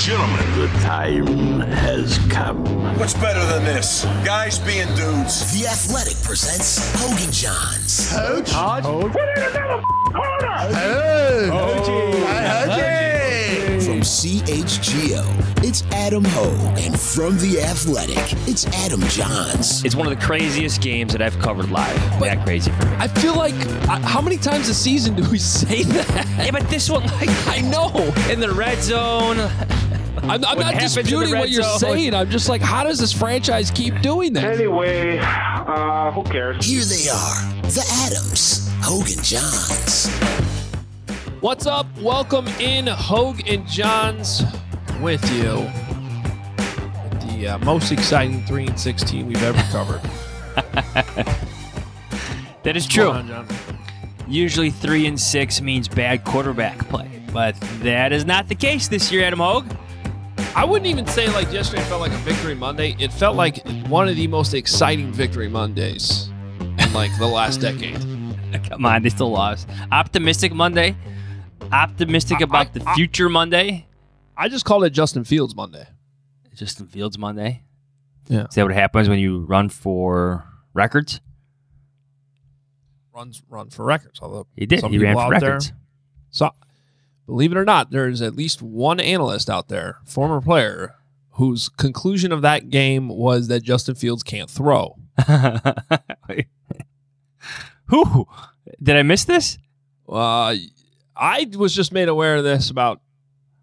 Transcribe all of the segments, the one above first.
And gentlemen, The time has come. What's better than this? Guys being dudes. The Athletic presents Hoge and Jahns. From CHGO, it's Adam Hoge. And from The Athletic, it's Adam Jahns. It's one of the craziest games that I've covered live. that crazy for me. I feel like uh, how many times a season do we say that? yeah, but this one, like, I know. in the red zone. I'm, I'm not happens in the disputing what you're zone? saying. I'm just like, how does this franchise keep doing that? Anyway, uh, who cares? Here they are, the Adams, Hoge and Jahns. What's up? Welcome in, Hoge and Jahns, with you. The uh, most exciting three and sixteen we've ever covered. That is true. on, Usually three and six means bad quarterback play, but that is not the case this year, Adam Hoge. I wouldn't even say like yesterday felt like a victory Monday. It felt like one of the most exciting victory Mondays in like the last decade. Come on, they still lost. Optimistic Monday. Optimistic about I- the I- future Monday. I just called it Justin Fields Monday. Justin Fields Monday. Yeah. Is that what happens when you run for records? Runs run for records. Although He did. he ran for out there- records. So, believe it or not, there's at least one analyst out there, former player, whose conclusion of that game was that Justin Fields can't throw. Who? Did I miss this? Uh, I was just made aware of this about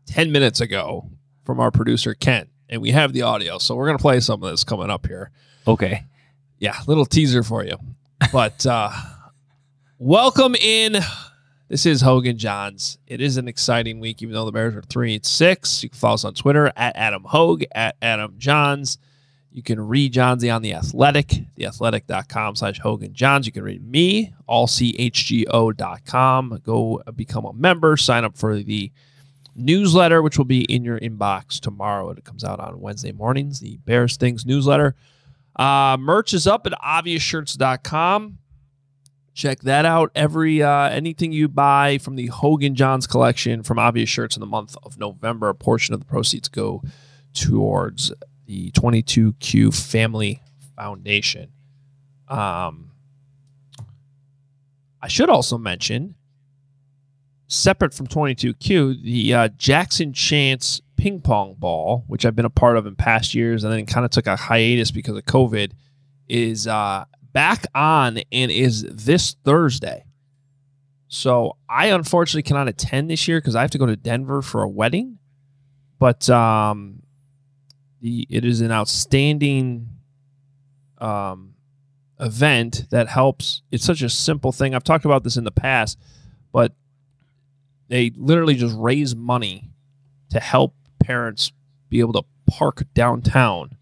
10 minutes ago from our producer, Kent, and we have the audio. So, we're going to play some of this coming up here. Okay. Yeah, little teaser for you. But uh, welcome in. This is Hoge and Jahns. It is an exciting week, even though the Bears are three and six. You can follow us on Twitter at Adam Hoge, at Adam Jahns. You can read Jahnsy on The Athletic, theathletic.com slash Hoge and Jahns. You can read me, allchgo.com. Go become a member, sign up for the newsletter, which will be in your inbox tomorrow. It comes out on Wednesday mornings, the Bears Things newsletter. Uh, merch is up at obviousshirts.com. Check that out. Every uh, anything you buy from the Hoge and Jahns collection from Obvious Shirts in the month of November, a portion of the proceeds go towards the 22Q Family Foundation. Um, I should also mention, separate from 22Q, the uh, Jackson Chance ping pong ball, which I've been a part of in past years, and then kind of took a hiatus because of COVID, is uh, back on and is this Thursday. So I unfortunately cannot attend this year because I have to go to Denver for a wedding. But um, the it is an outstanding um, event that helps. It's such a simple thing. I've talked about this in the past, but they literally just raise money to help parents be able to park downtown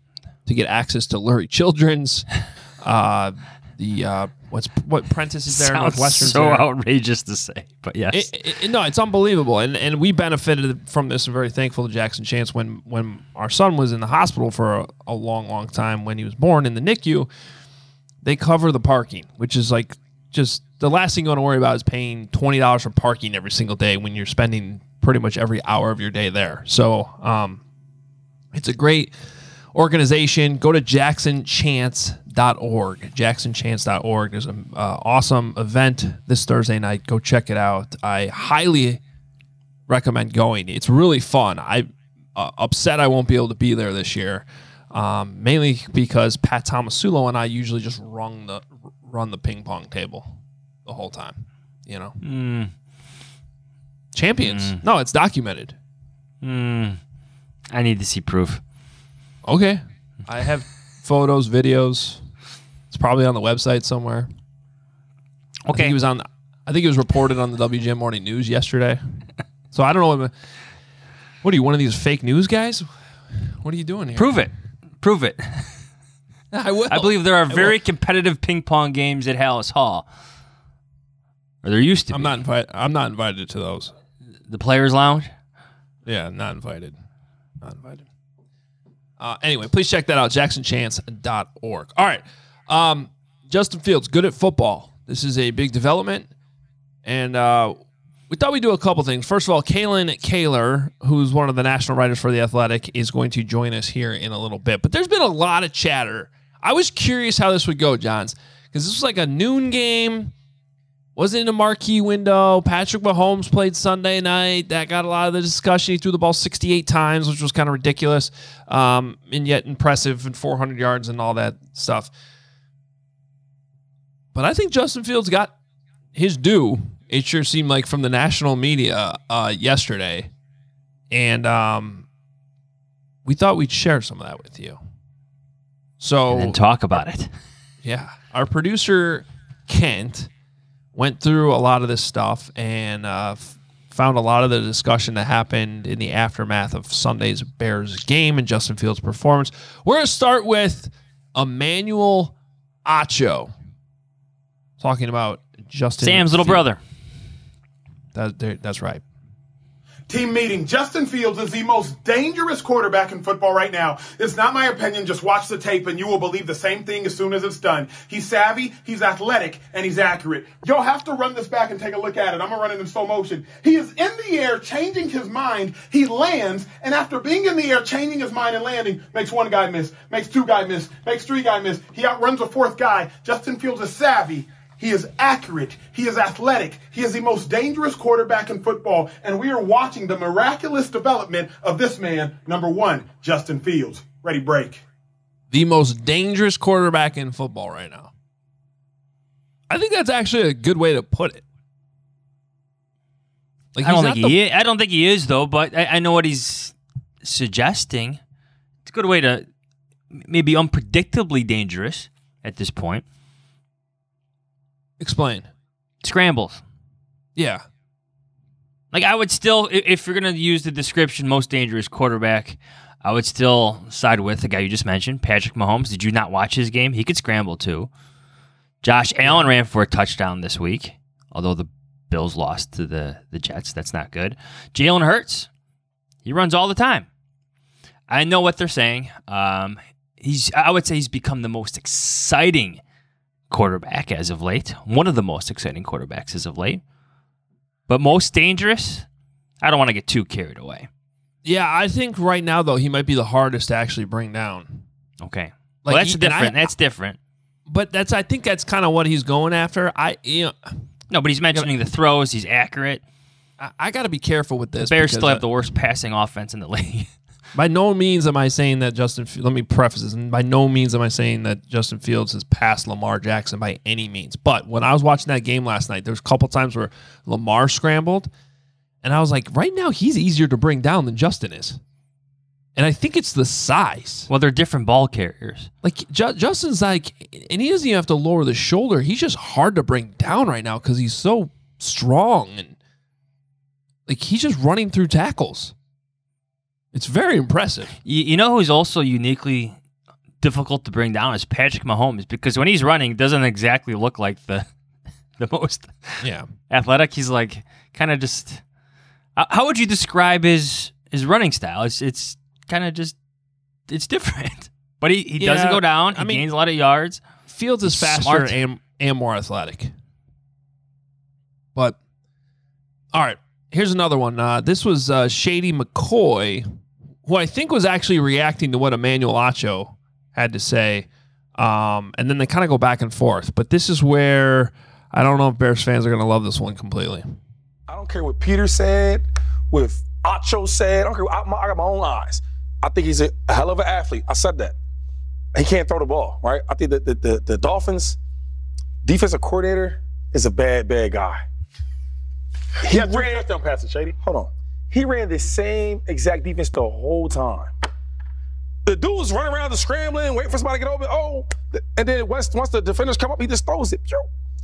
to get access to Lurie Children's. Uh, the uh, what's what Prentice is there? Sounds Northwestern's so there. outrageous to say, but yes. It, it- no, it's unbelievable, and and we benefited from this. I'm very thankful to Jackson Chance when when our son was in the hospital for a, a long, long time when he was born in the NICU. they cover the parking, which is like just the last thing you want to worry about is paying twenty dollars for parking every single day when you're spending pretty much every hour of your day there. So um, it's a great organization. Go to jacksonchance.org. Jacksonchance.org. There's an uh, awesome event this Thursday night. Go check it out. I highly recommend going. It's really fun. I uh, upset I won't be able to be there this year, um, mainly because Pat Tomasulo and I usually just run the run the ping pong table the whole time. You know, Mm, champions. No, it's documented. mm, I need to see proof. Okay, I have photos, videos. It's probably on the website somewhere. Okay. he was on. I think it was reported on the WGN Morning News yesterday. So I don't know. What, what are you, one of these fake news guys? What are you doing here? Prove it. Prove it. I will. I believe there are will. very competitive ping pong games at Halas Hall. Or there used to I'm be. not invited. I'm not invited to those. the Players Lounge. Yeah, not invited. Not invited. Uh, anyway, please check that out. JacksonChance.org. All right. Um, Justin Fields, good at football. This is a big development. And uh, we thought we'd do a couple things. First of all, Kalyn Kahler, who's one of the national writers for The Athletic, is going to join us here in a little bit. But there's been a lot of chatter. I was curious how this would go, Jahns, because this was like a noon game wasn't in a marquee window. Patrick Mahomes played Sunday night. That got a lot of the discussion. He threw the ball 68 times, which was kind of ridiculous, um, and yet impressive and 400 yards and all that stuff. But I think Justin Fields got his due. It sure seemed like from the national media uh, yesterday, and um, we thought we'd share some of that with you. So And talk about it. yeah. Our producer, Kent, went through a lot of this stuff and uh, f- found a lot of the discussion that happened in the aftermath of Sunday's Bears game and Justin Fields' performance. We're going to start with Emmanuel Acho talking about Justin Sam's little brother. That, that's right. Team meeting. Justin Fields is the most dangerous quarterback in football right now. It's not my opinion. Just watch the tape and you will believe the same thing as soon as it's done. He's savvy, he's athletic, and he's accurate. You'll have to run this back and take a look at it. I'm gonna run it in slow motion. He is in the air, changing his mind. He lands, and after being in the air, changing his mind and landing, makes one guy miss, makes two guy miss, makes three guy miss. He outruns a fourth guy. Justin Fields is savvy. He is accurate. He is athletic. He is the most dangerous quarterback in football. And we are watching the miraculous development of this man, number one, Justin Fields. Ready, break. The most dangerous quarterback in football right now. I think that's actually a good way to put it. Like I don't think not he is. I don't think he is though, but I, I know what he's suggesting. It's a good way to maybe unpredictably dangerous at this point. Explain. Scrambles. Yeah. Like I would still, if you're gonna use the description most dangerous quarterback, I would still side with the guy you just mentioned, Patrick Mahomes. Did you not watch his game? He could scramble too. Josh Allen ran for a touchdown this week, although the Bills lost to the the Jets. That's not good. Jalen Hurts, he runs all the time. I know what they're saying. Um, he's, I would say, he's become the most exciting quarterback as of late. One of the most exciting quarterbacks as of late. But most dangerous, I don't want to get too carried away. Yeah, I think right now though he might be the hardest to actually bring down. Okay. Like, well, that's he- different. I- that's different. But that's I think that's kind of what he's going after. I you know No, but he's mentioning the throws. He's accurate. I, I got to be careful with this. The Bears still have uh, the worst passing offense in the league. By no means am I saying that Justin. Let me preface this. And by no means am I saying that Justin Fields has passed Lamar Jackson by any means. But when I was watching that game last night, there was a couple times where Lamar scrambled, and I was like, right now he's easier to bring down than Justin is. And I think it's the size. well, they're different ball carriers. Like Ju- Justin's like, and he doesn't even have to lower the shoulder. He's just hard to bring down right now because he's so strong and like he's just running through tackles. It's very impressive. You, you know who's also uniquely difficult to bring down is Patrick Mahomes because when he's running, it doesn't exactly look like the the most Yeah. athletic. He's like kind of just. How- would you describe his his running style? It's it's kind of just it's different. But he, he doesn't go down. He I mean- gains a lot of yards. Fields is faster smart. and, and more athletic. But all right, here's another one. Uh, this was uh, Shady McCoy, who I think was actually reacting to what Emmanuel Acho had to say, um, and then they kind of go back and forth. But this is where I don't know if Bears fans are going to love this one completely. I don't care what Peter said, what Acho said. I don't care. I, my, I got my own eyes. I think he's a, a hell of an athlete. I said that. He can't throw the ball, right? I think that the, the, the Dolphins defensive coordinator is a bad, bad guy. He Yeah, three ran, touchdown passes, Shady. hold on. He ran the same exact defense the whole time. The dude was running around the scrambling, waiting for somebody to get open. Oh, and then once once the defenders come up, he just throws it.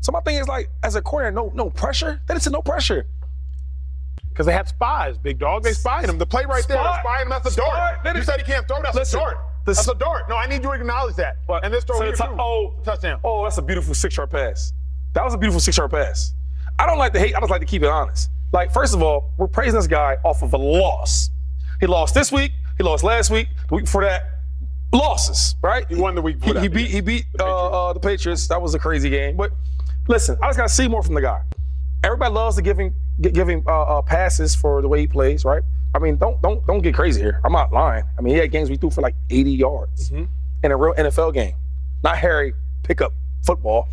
So my thing is like, as a corner, no no pressure. That is a no pressure. Because they had spies, big dog. They spied him. The play right there, spying him. That's a dart. You said he can't throw. That's Listen, a dart. the- That's a dart. No, I need you to acknowledge that. And this throw So here, too. oh, touchdown. Oh, that's a beautiful six-yard pass. That was a beautiful six-yard pass. I don't like to hate. I just like to keep it honest. Like, first of all, we're praising this guy off of a loss. He lost this week. He lost last week. The week before that, losses. Right? He won the week before He, he beat. He beat uh, uh, the Patriots. That was a crazy game. But listen, I just gotta see more from the guy. Everybody loves to give him give him uh, uh, passes for the way he plays. Right? I mean, don't don't don't get crazy here. I'm not lying. I mean, he had games we threw for like 80 yards Mm-hmm. in a real NFL game, not Harry pickup football.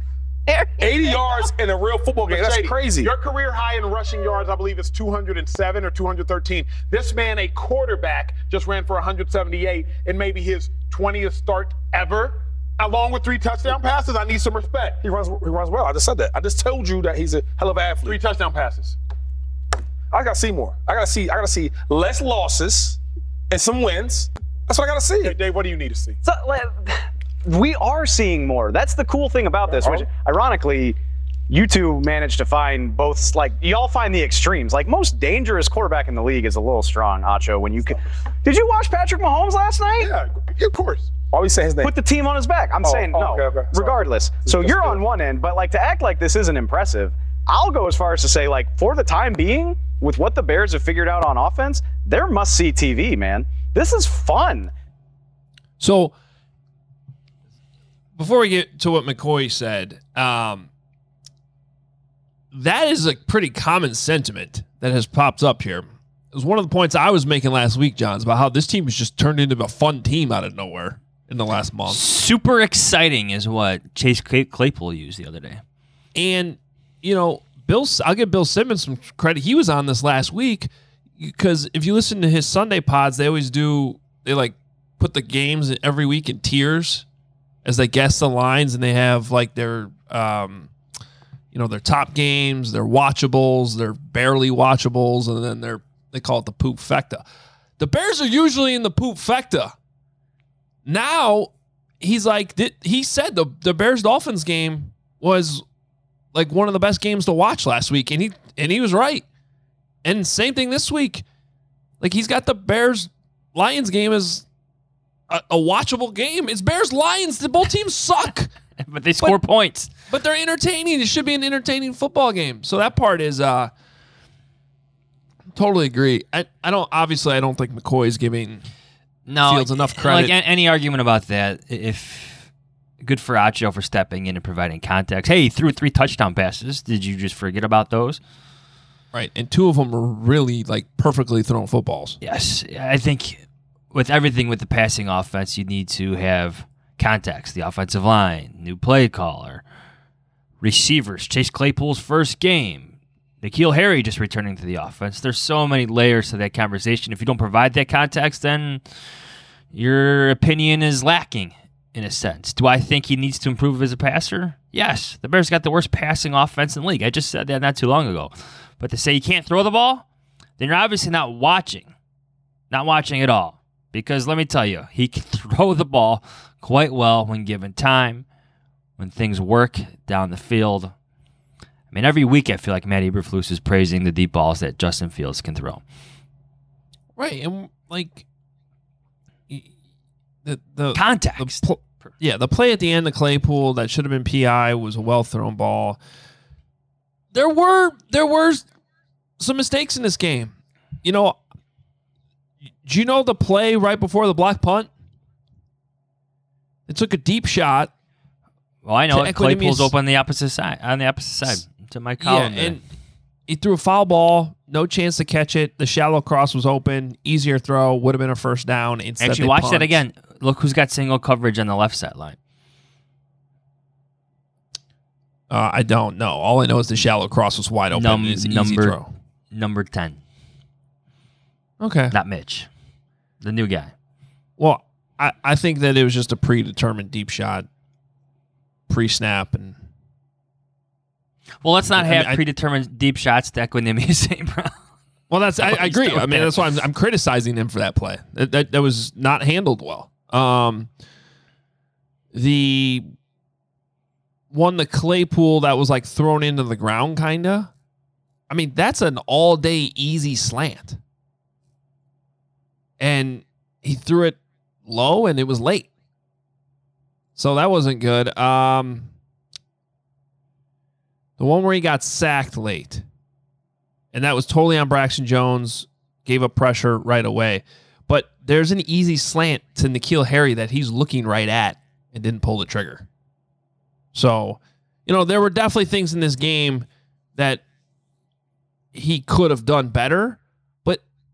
80 yards in a real football game. That's Shady, crazy. Your career high in rushing yards, I believe, is 207 or 213. This man, a quarterback, just ran for 178 in maybe his 20th start ever, along with three touchdown passes. I need some respect. He runs. He runs well. I just said that. I just told you that he's a hell of an athlete. Three touchdown passes. I gotta see more. I gotta see. I gotta see less losses and some wins. That's what I gotta see. Hey, Dave, what do you need to see? So, like, we are seeing more. That's the cool thing about this. Which, uh-huh. ironically, you two managed to find both. Like, y'all find the extremes. Like, most dangerous quarterback in the league is a little strong, Acho. When you can, did you watch Patrick Mahomes last night? Yeah, of course. Why we say his name? Put the team on his back. I'm Oh, saying oh, no. okay, okay. Sorry. Regardless, so you're on one end, but like to act like this isn't impressive. I'll go as far as to say, like, for the time being, with what the Bears have figured out on offense, they're must see TV, man. This is fun. So before we get to what McCoy said, um, that is a pretty common sentiment that has popped up here. It was one of the points I was making last week, Jahns, about how this team has just turned into a fun team out of nowhere in the last month. Super exciting is what Chase Claypool used the other day. And you know, Bill, I'll give Bill Simmons some credit. He was on this last week because if you listen to his Sunday pods, they always do. They like put the games every week in tiers as they guess the lines, and they have like their, um, you know, their top games, their watchables, their barely watchables, and then their they call it the poop fecta. The Bears are usually in the poop fecta. Now he's like he said the the Bears Dolphins game was like one of the best games to watch last week, and he and he was right. And same thing this week. Like he's got the Bears Lions game as a, a watchable game. It's Bears Lions. The both teams suck, But they score points. but they're entertaining. It should be an entertaining football game. So that part is uh totally agree. I, I don't obviously I don't think McCoy is giving No, Fields enough credit. a- any argument about that, if good for Acho for stepping in and providing context. Hey, he threw three touchdown passes. Did you just forget about those? right, and two of them were really like perfectly thrown footballs. Yes, I think with everything with the passing offense, you need to have context. The offensive line, new play caller, receivers. Chase Claypool's first game. N'Keal Harry just returning to the offense. There's so many layers to that conversation. If you don't provide that context, then your opinion is lacking in a sense. Do I think he needs to improve as a passer? Yes. The Bears got the worst passing offense in the league. I just said that not too long ago. But to say you can't throw the ball, then you're obviously not watching. Not watching at all. Because let me tell you, he can throw the ball quite well when given time, when things work down the field. I mean, every week I feel like Matt Eberflus is praising the deep balls that Justin Fields can throw. Right, and like the the Context. the pl- yeah, the play at the end of Claypool that should have been PI was a well thrown ball. There were there were some mistakes in this game. You know, do you know the play right before the block punt? It took a deep shot. Well, I know it. Claypool's open on the opposite side. On the opposite side to my Yeah, column. there. and he threw a foul ball, no chance to catch it. The shallow cross was open, easier throw, would have been a first down. Instead, Actually, watch that again. Look who's got single coverage on the left side line. Uh, I don't know. All I know is the shallow cross was wide open. Num- and it's an easy number number ten, Okay. not Mitch, the new guy. Well, I, I think that it was just a predetermined deep shot, pre snap, and Well, let's not I mean, have I- predetermined deep shots to Equanimeous St. Brown. well, that's I, I agree. I mean, that. that's why I'm, I'm criticizing him for that play. That, that that was not handled well. Um, the one the Claypool that was like thrown into the ground, kinda. I mean, that's an all day easy slant, and he threw it low, and it was late. So that wasn't good. Um, the one where he got sacked late, and that was totally on Braxton Jones. Gave up pressure right away, but there's an easy slant to N'Keal Harry that he's looking right at and didn't pull the trigger. So, you know, there were definitely things in this game that he could have done better.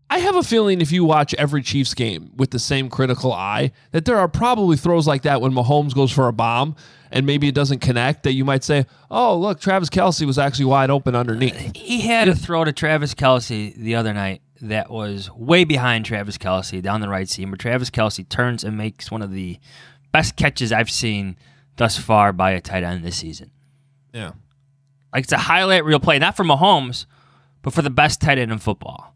But I have a feeling if you watch every Chiefs game with the same critical eye, that there are probably throws like that when Mahomes goes for a bomb and maybe it doesn't connect that you might say, oh, look, Travis Kelce was actually wide open underneath. He had a throw to Travis Kelce the other night that was way behind Travis Kelce down the right seam, where Travis Kelce turns and makes one of the best catches I've seen thus far by a tight end this season. Yeah. Like it's a highlight reel play, not for Mahomes, but for the best tight end in football.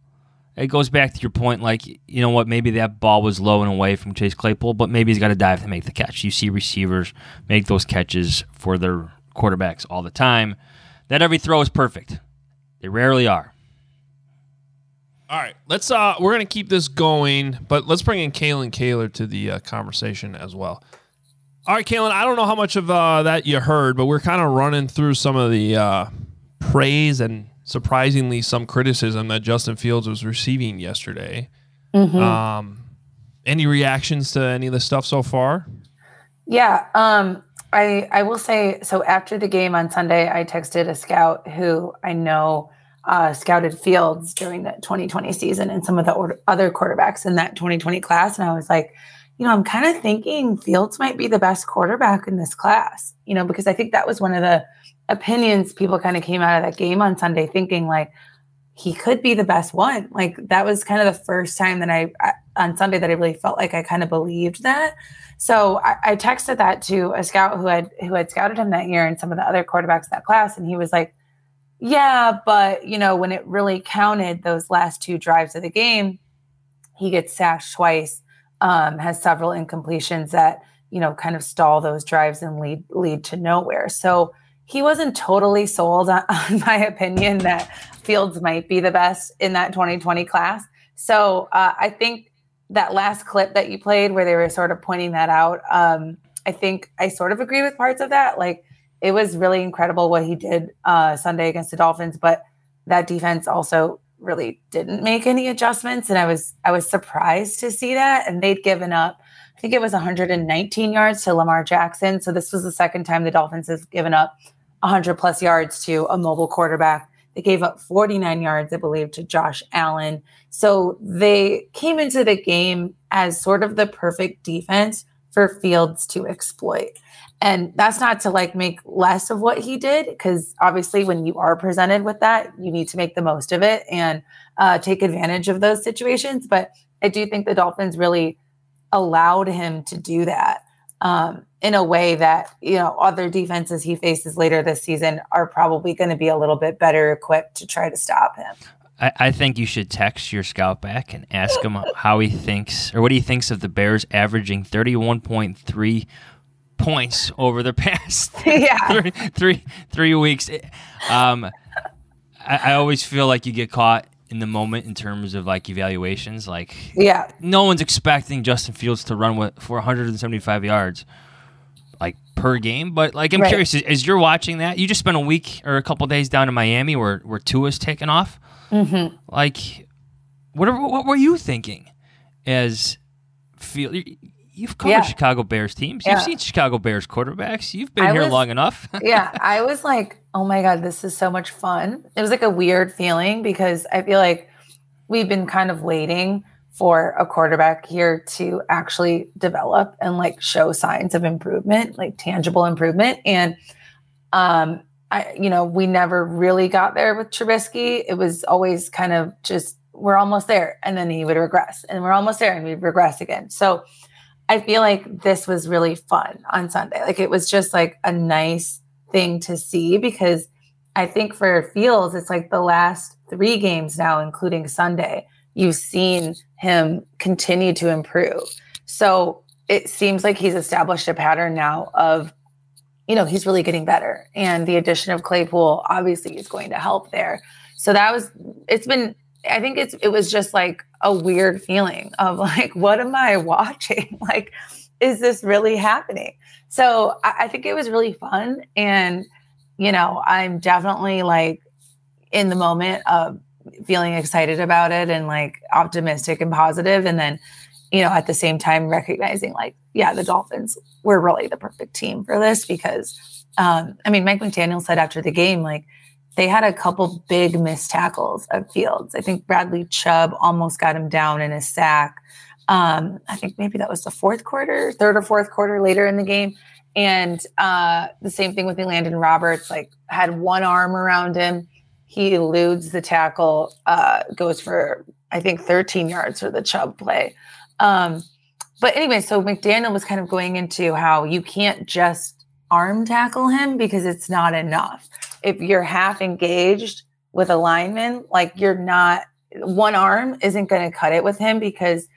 It goes back to your point, like you know what, maybe that ball was low and away from Chase Claypool, but maybe he's got to dive to make the catch. You see receivers make those catches for their quarterbacks all the time. That every throw is perfect. They rarely are. All right, let's. uh We're gonna keep this going, but let's bring in Kalyn Kahler to the uh, conversation as well. All right, Kalyn. I don't know how much of uh, that you heard, but we're kind of running through some of the uh, praise and surprisingly some criticism that Justin Fields was receiving yesterday. Um, any reactions to any of the stuff so far? Yeah, um, I I will say so. After the game on Sunday, I texted a scout who I know uh, scouted Fields during the 2020 season and some of the other quarterbacks in that 2020 class, and I was like, you know, I'm kind of thinking Fields might be the best quarterback in this class, you know, because I think that was one of the opinions people kind of came out of that game on Sunday thinking like he could be the best one. Like that was kind of the first time that I, I on Sunday that I really felt like I kind of believed that. So I, I texted that to a scout who had who had scouted him that year and some of the other quarterbacks in that class, and he was like, "Yeah, but you know when it really counted those last two drives of the game, he gets sacked twice, um, has several incompletions that you know kind of stall those drives and lead lead to nowhere." So he wasn't totally sold on, on my opinion that Fields might be the best in that 2020 class. So uh, I think that last clip that you played where they were sort of pointing that out, um, I think I sort of agree with parts of that. Like it was really incredible what he did uh, Sunday against the Dolphins, but that defense also really didn't make any adjustments, and I was I was surprised to see that. And they'd given up, I think it was 119 yards to Lamar Jackson. So this was the second time the Dolphins have given up 100 plus yards to a mobile quarterback. They gave up 49 yards, I believe, to Josh Allen. So they came into the game as sort of the perfect defense for Fields to exploit. And that's not to like make less of what he did, because obviously, when you are presented with that, you need to make the most of it and uh, take advantage of those situations. But I do think the Dolphins really allowed him to do that um, in a way that you know other defenses he faces later this season are probably going to be a little bit better equipped to try to stop him. I, I think you should text your scout back and ask him how he thinks or what he thinks of the Bears averaging 31.3 points over the past Yeah. three, three, three weeks. Um, I, I always feel like you get caught in the moment in terms of like evaluations. Like, Yeah. no one's expecting Justin Fields to run with for 175 yards like per game. But like, I'm Right. curious as, you're watching that, you just spent a week or a couple days down in Miami where where Tua's taken off. Mm-hmm. Like, what are, what were you thinking as feel? You've covered Yeah. Chicago Bears teams. You've seen Chicago Bears quarterbacks. You've been I here was- long enough. yeah, I was like, oh my God, this is so much fun. It was like a weird feeling because I feel like we've been kind of waiting for a quarterback here to actually develop and like show signs of improvement, like tangible improvement. And, um, I, you know, we never really got there with Trubisky. It was always kind of just, we're almost there. And then he would regress, and we're almost there, and we'd regress again. So I feel like this was really fun on Sunday. Like it was just like a nice thing to see because I think for Fields, it's like the last three games now, including Sunday, you've seen him continue to improve. So it seems like he's established a pattern now of, you know, he's really getting better. And the addition of Claypool obviously is going to help there. So that was, it's been, I think it's, it was just like a weird feeling of like, what am I watching? like, is this really happening? So I, I think it was really fun. And, you know, I'm definitely like in the moment of feeling excited about it and like optimistic and positive. and then you know at the same time recognizing like yeah the dolphins were really the perfect team for this because um i mean mike mcdaniel said after the game like they had a couple big missed tackles of fields i think bradley chubb almost got him down in a sack um i think maybe that was the fourth quarter third or fourth quarter later in the game and uh the same thing with elandon roberts like had one arm around him he eludes the tackle, uh, goes for I think 13 yards for the Chubb play. Um, but anyway, so McDaniel was kind of going into how you can't just arm tackle him because it's not enough. If you're half engaged with a lineman, like you're not one arm isn't going to cut it with him because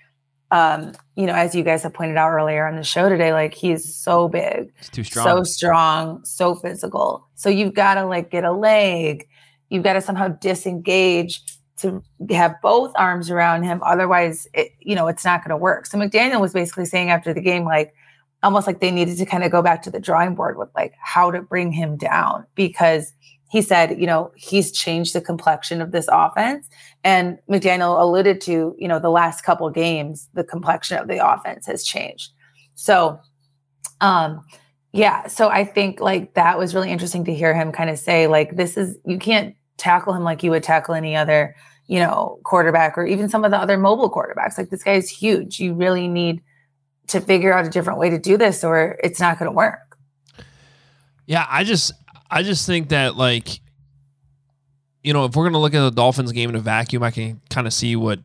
um, you know, as you guys have pointed out earlier on the show today, like he's so big, too strong. so strong, so physical. So you've got to like get a leg. You've got to somehow disengage to have both arms around him. Otherwise, it, you know, it's not going to work. So McDaniel was basically saying after the game, like almost like they needed to kind of go back to the drawing board with like how to bring him down because he said, you know, he's changed the complexion of this offense. And McDaniel alluded to, you know, the last couple games, the complexion of the offense has changed. So, um, yeah. So I think like that was really interesting to hear him kind of say, like, this is, you can't tackle him like you would tackle any other, you know, quarterback or even some of the other mobile quarterbacks. Like, this guy is huge. You really need to figure out a different way to do this or it's not going to work. Yeah, I just I just think that like you know, if we're gonna look at the Dolphins game in a vacuum, I can kind of see what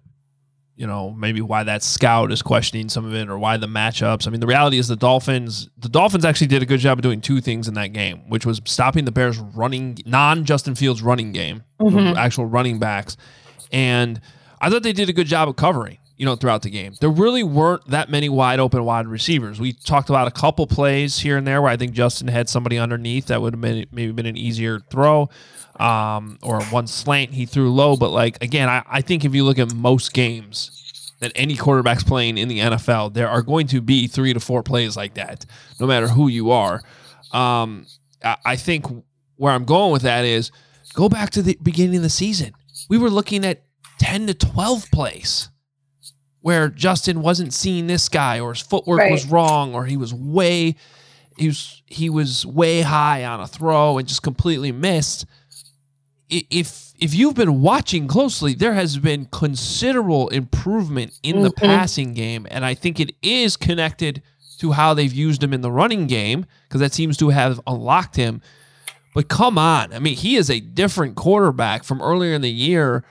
you know, maybe why that scout is questioning some of it or why the matchups. I mean, the reality is the Dolphins the Dolphins actually did a good job of doing two things in that game, which was stopping the Bears running non Justin Fields running game, Mhm. actual running backs. And I thought they did a good job of covering, you know, throughout the game. There really weren't that many wide open wide receivers. We talked about a couple plays here and there where I think Justin had somebody underneath that would have been maybe been an easier throw. Um, or one slant he threw low. But like again, I, I think if you look at most games that any quarterback's playing in the NFL, there are going to be three to four plays like that, no matter who you are. Um, I, I think where I'm going with that is go back to the beginning of the season. We were looking at 10 to 12 plays where Justin wasn't seeing this guy or his footwork Right. was wrong or he was way he was he was way high on a throw and just completely missed. If if you've been watching closely, there has been considerable improvement in the Mhm. passing game and I think it is connected to how they've used him in the running game because that seems to have unlocked him. But come on. I mean, he is a different quarterback from earlier in the year,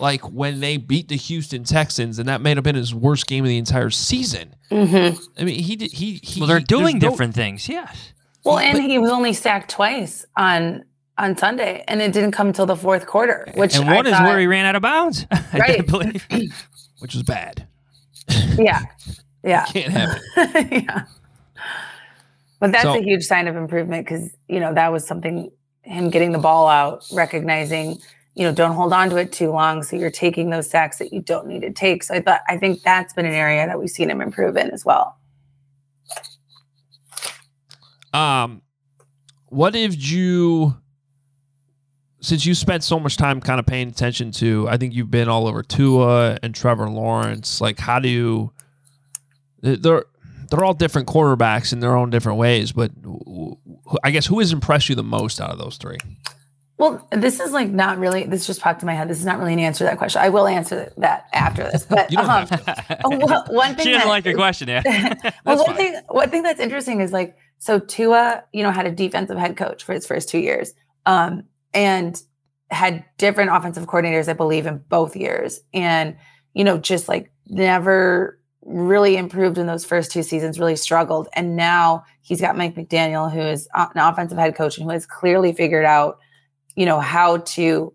like when they beat the Houston Texans, and that may have been his worst game of the entire season. Mm-hmm. I mean, he did. He, he well, they're he- there's doing no- different things. Yes. Well, and he was only sacked twice on on Sunday, and it didn't come until the fourth quarter. Which and I one is thought- where he ran out of bounds. I Right. believe. which was bad. yeah, yeah, Can't have it. yeah. But that's So- a huge sign of improvement because you know that was something him getting the ball out, recognizing you know don't hold on to it too long, so you're taking those sacks that you don't need to take. So I thought I think that's been an area that we've seen him improve in as well. Um, what if you, since you spent so much time kind of paying attention to, I think you've been all over Tua and Trevor Lawrence. Like, how do you? They're they're all different quarterbacks in their own different ways. But I guess who has impressed you the most out of those three? Well, this is like not really. This just popped in my head. This is not really an answer to that question. I will answer that after this. But You don't um, have one- one thing She doesn't that- like your question, yeah. well, one thing, one thing that's interesting is like, so Tua, you know, had a defensive head coach for his first two years, um, and had different offensive coordinators, I believe, in both years, and you know, just like never really improved in those first two seasons, really struggled, and now he's got Mike McDaniel, who is uh, an offensive head coach and who has clearly figured out, you know, how to.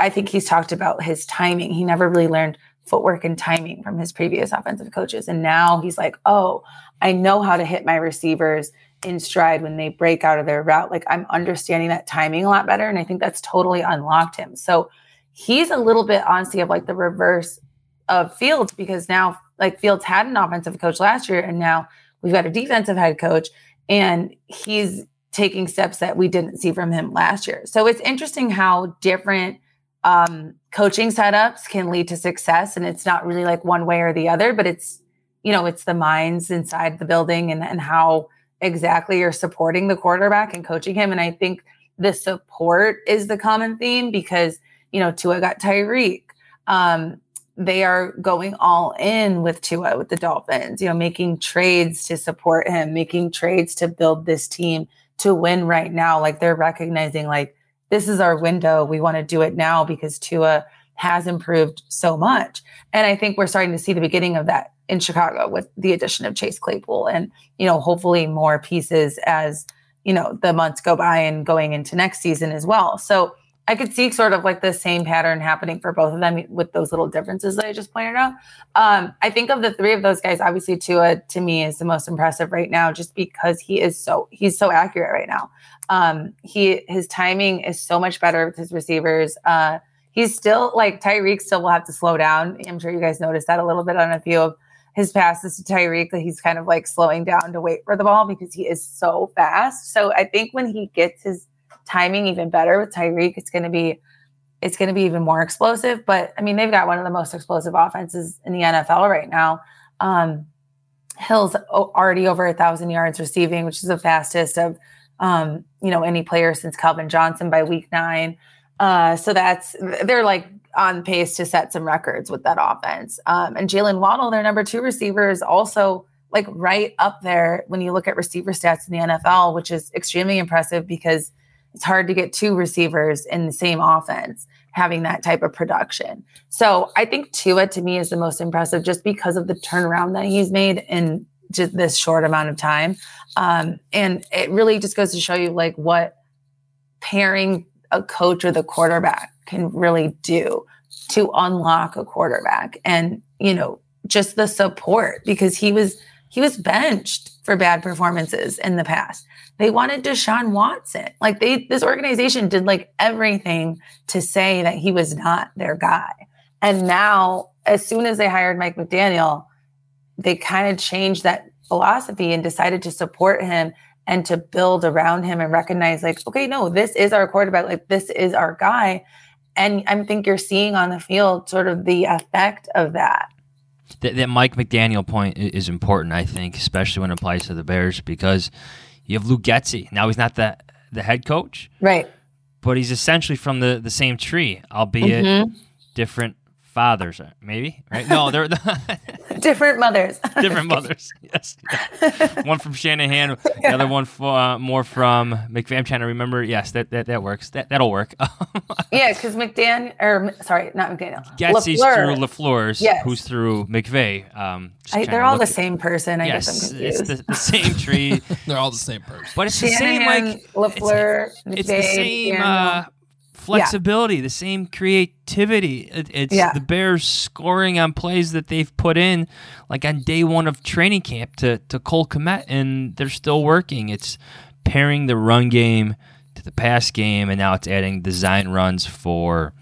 I think he's talked about his timing. He never really learned footwork and timing from his previous offensive coaches. And now he's like, oh, I know how to hit my receivers in stride when they break out of their route. Like I'm understanding that timing a lot better. And I think that's totally unlocked him. So he's a little bit honestly of like the reverse of Fields because now like Fields had an offensive coach last year and now we've got a defensive head coach and he's taking steps that we didn't see from him last year. So it's interesting how different um, coaching setups can lead to success and it's not really like one way or the other but it's you know it's the minds inside the building and, and how exactly you're supporting the quarterback and coaching him. And i think the support is the common theme because you know Tua got Tyreek. Um, they are going all in with Tua with the Dolphins, you know, making trades to support him, making trades to build this team to win right now. Like they're recognizing like this is our window. We want to do it now because Tua has improved so much. And I think we're starting to see the beginning of that in Chicago with the addition of Chase Claypool and, you know, hopefully more pieces as, you know, the months go by and going into next season as well. So I could see sort of like the same pattern happening for both of them with those little differences that I just pointed out. Um, I think of the three of those guys, obviously Tua to me is the most impressive right now, just because he is so he's so accurate right now. Um, he his timing is so much better with his receivers. Uh, he's still like Tyreek still will have to slow down. I'm sure you guys noticed that a little bit on a few of his passes to Tyreek that he's kind of like slowing down to wait for the ball because he is so fast. So I think when he gets his timing even better with Tyreek, it's going to be it's going to be even more explosive. But I mean, they've got one of the most explosive offenses in the NFL right now. Um, Hill's already over a thousand yards receiving, which is the fastest of um, you know any player since Calvin Johnson by week nine. Uh, so that's they're like on pace to set some records with that offense. Um, and Jaylen Waddle, their number two receiver, is also like right up there when you look at receiver stats in the NFL, which is extremely impressive because it's hard to get two receivers in the same offense having that type of production. So I think Tua to me is the most impressive just because of the turnaround that he's made in just this short amount of time. Um, and it really just goes to show you like what pairing a coach with a quarterback can really do to unlock a quarterback and you know just the support because he was he was benched for bad performances in the past they wanted Deshaun Watson. Like they this organization did like everything to say that he was not their guy. And now as soon as they hired Mike McDaniel they kind of changed that philosophy and decided to support him and to build around him and recognize like okay no this is our quarterback. Like this is our guy. And i think you're seeing on the field sort of the effect of that. That, Mike McDaniel point is important, I think, especially when it applies to the Bears because you have Lou Getsy. Now he's not the the head coach, right but he's essentially from the, the same tree, albeit Mhm. different fathers, uh, maybe. Right? No, they're different mothers different mothers. Yes, yeah. one from Shanahan, the other one for, uh, more from McVay. I'm trying to remember. Yes, that that, that works. That that'll work. yeah because mcdan or sorry not mcdaniel Getsy's LaFleur. through Lafleur's, Yes. who's through McVay. Um, I, they're all the at- same person i yes, guess i'm confused it's the, the same tree. They're all the same person. But it's the same Shanahan, like LaFleur, it's the same uh, flexibility, the same creativity. It, it's Yeah. the Bears scoring on plays that they've put in, like on day one of training camp to to Cole Kmet, and they're still working. It's pairing the run game to the pass game, and now it's adding design runs for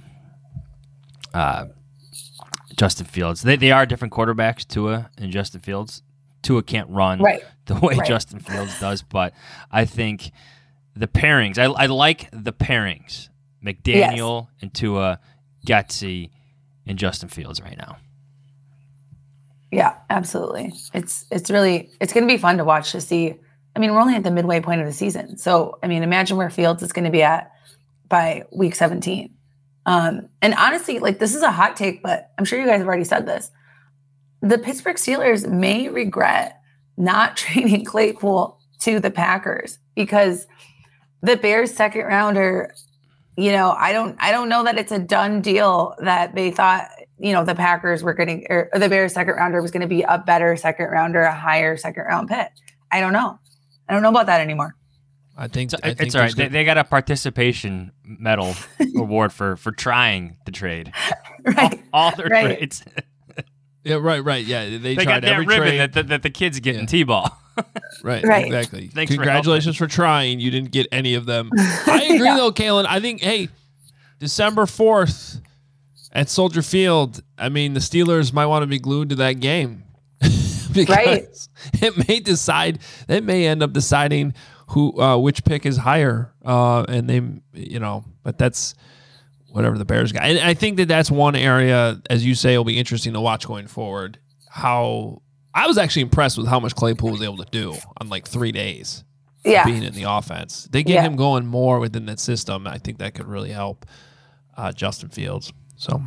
uh, Justin Fields. They they are different quarterbacks, Tua and Justin Fields. Tua can't run Right. the way Right. Justin Fields does, but I think the pairings. I, I like the pairings. McDaniel and Tua, Getsy, and Justin Fields right now. Yeah, absolutely. It's it's really it's going to be fun to watch to see. I mean, we're only at the midway point of the season, so I mean, imagine where Fields is going to be at by week 17. Um, and honestly, like this is a hot take, but I'm sure you guys have already said this. The Pittsburgh Steelers may regret not trading Claypool to the Packers because the Bears second rounder, you know, I don't I don't know that it's a done deal that they thought, you know, the Packers were going to or the Bears second rounder was going to be a better second rounder, a higher second round pick. I don't know. I don't know about that anymore. I think, So I think it's all right. there's They, they got a participation medal award for for trying the trade. Right. All their Right. trades. yeah, right, right. Yeah, they, They, tried got that every ribbon trade. that, that, that the kids get in t-ball. Right, Right. exactly. Thanks Congratulations for, trying. You didn't get any of them. I agree though, Kalyn. I think hey, December fourth at Soldier Field. I mean, the Steelers might want to be glued to that game because Right. it may decide. It may end up deciding who uh, which pick is higher, uh, and they you know. But that's whatever the Bears got. And I think that that's one area, as you say, will be interesting to watch going forward. How I was actually impressed with how much Claypool was able to do on like three days. Yeah. being in the offense, they get Yeah. him going more within that system. I think that could really help uh, Justin Fields. So,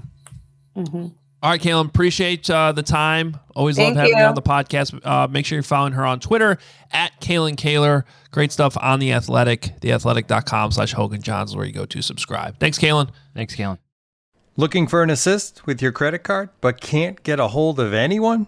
Mhm. all right, Kalyn, appreciate uh, the time. Always Thank love having you you. on the podcast. Uh, make sure you're following her on Twitter at Kalyn Kahler. Great stuff on The Athletic, theathletic.com slash Hoge and Jahns, where you go to subscribe. Thanks, Kalyn. Thanks, Kalyn. Looking for an assist with your credit card, but can't get a hold of anyone?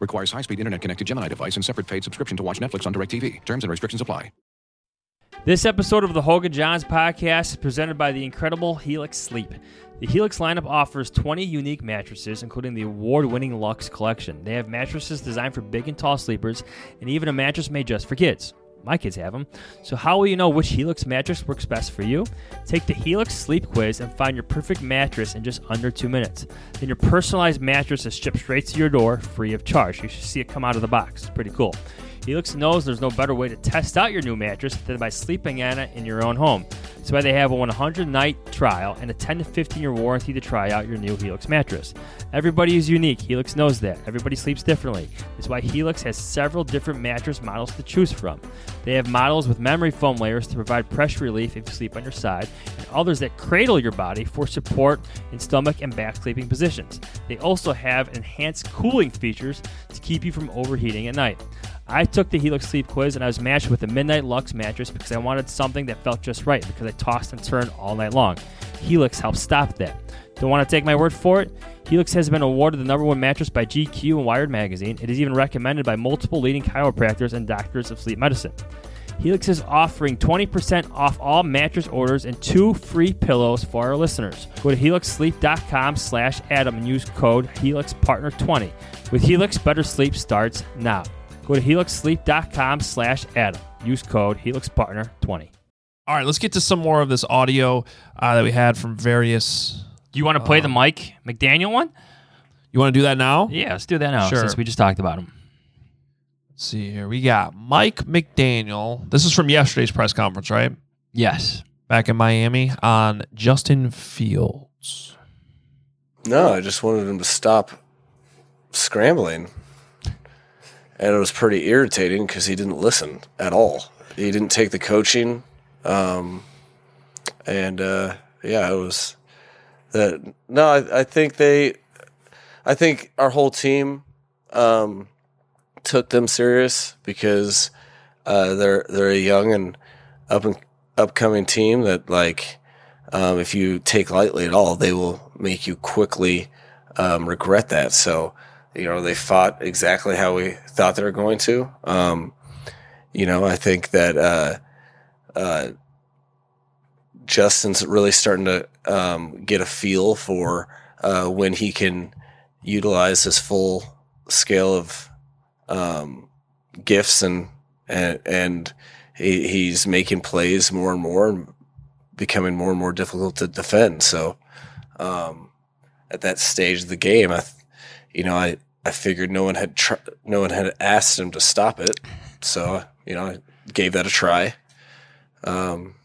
Requires high-speed internet-connected Gemini device and separate paid subscription to watch Netflix on DirecTV. Terms and restrictions apply. This episode of the Hoge and Jahns podcast is presented by the incredible Helix Sleep. The Helix lineup offers 20 unique mattresses, including the award winning Lux collection. They have mattresses designed for big and tall sleepers, and even a mattress made just for kids. My kids have them. So, how will you know which Helix mattress works best for you? Take the Helix Sleep Quiz and find your perfect mattress in just under two minutes. Then, your personalized mattress is shipped straight to your door free of charge. You should see it come out of the box. It's pretty cool. Helix knows there's no better way to test out your new mattress than by sleeping on it in your own home. That's why they have a 100 night trial and a 10 to 15 year warranty to try out your new Helix mattress. Everybody is unique. Helix knows that. Everybody sleeps differently. That's why Helix has several different mattress models to choose from. They have models with memory foam layers to provide pressure relief if you sleep on your side, and others that cradle your body for support in stomach and back sleeping positions. They also have enhanced cooling features to keep you from overheating at night. I took the Helix Sleep Quiz and I was matched with the Midnight Lux mattress because I wanted something that felt just right because I tossed and turned all night long. Helix helps stop that. Don't want to take my word for it? Helix has been awarded the number one mattress by GQ and Wired Magazine. It is even recommended by multiple leading chiropractors and doctors of sleep medicine. Helix is offering 20% off all mattress orders and two free pillows for our listeners. Go to helixsleep.com slash Adam and use code HelixPartner20. With Helix, better sleep starts now. Go to helixsleep.com slash Adam. Use code HelixPartner20. All right, let's get to some more of this audio uh, that we had from various. Do you want to play the Mike McDaniel one? You want to do that now? Yeah, let's do that now Sure. since we just talked about him. Let's see here. We got Mike McDaniel. This is from yesterday's press conference, right? Yes. back in Miami on Justin Fields? No, I just wanted him to stop scrambling. And it was pretty irritating because he didn't listen at all. He didn't take the coaching. Um, and uh, yeah, it was that. No, I, I think they, I think our whole team um, took them serious because uh, they're they're a young and up and upcoming team that like um, if you take lightly at all, they will make you quickly um, regret that. So you know they fought exactly how we thought they were going to. Um, you know, I think that uh, uh, Justin's really starting to um, get a feel for uh, when he can utilize his full scale of um, gifts and and and he, he's making plays more and more and becoming more and more difficult to defend. So um, at that stage of the game, I, you know, I, I figured no one had tr- no one had asked him to stop it, so you know, I gave that a try. Um,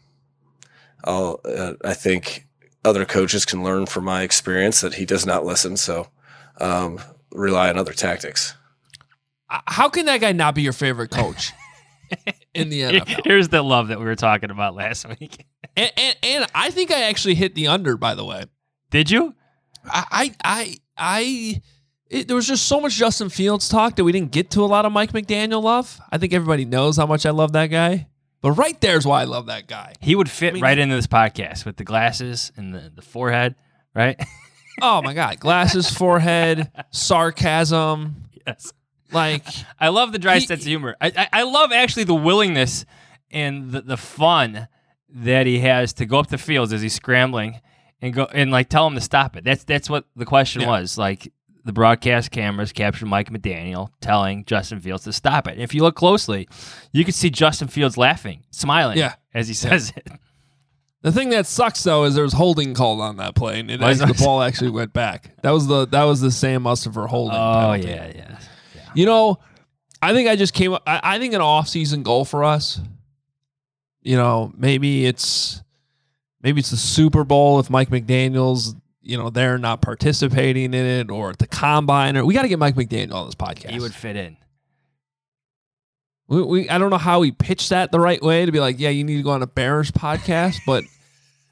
I'll, uh, I think other coaches can learn from my experience that he does not listen, so um, rely on other tactics. How can that guy not be your favorite coach in the NFL? Here's the love that we were talking about last week. And, and, and I think I actually hit the under. By the way, did you? I I I, I it, there was just so much Justin Fields talk that we didn't get to a lot of Mike McDaniel love. I think everybody knows how much I love that guy. But right there's why I love that guy. He would fit right into this podcast with the glasses and the, the forehead, right? oh my god, glasses, forehead, sarcasm. Yes. Like I love the dry sense of humor. I, I, I love actually the willingness and the, the fun that he has to go up the fields as he's scrambling and go and like tell him to stop it. That's that's what the question Yeah. was. Like the broadcast cameras captured Mike McDaniel telling Justin Fields to stop it. And if you look closely, you can see Justin Fields laughing, smiling Yeah. as he says it. The thing that sucks though is there was holding called on that play, and it actually- the ball actually went back. That was the that was the Sam Mustipher holding. Oh penalty. yeah, yeah. You know, I think I just came up. I, I think an off-season goal for us. You know, maybe it's maybe it's the Super Bowl if Mike McDaniel's you know they're not participating in it, or at the combine, or we got to get Mike McDaniel on this podcast. He would fit in. We, we I don't know how he pitched that the right way to be like, yeah, you need to go on a Bears podcast, but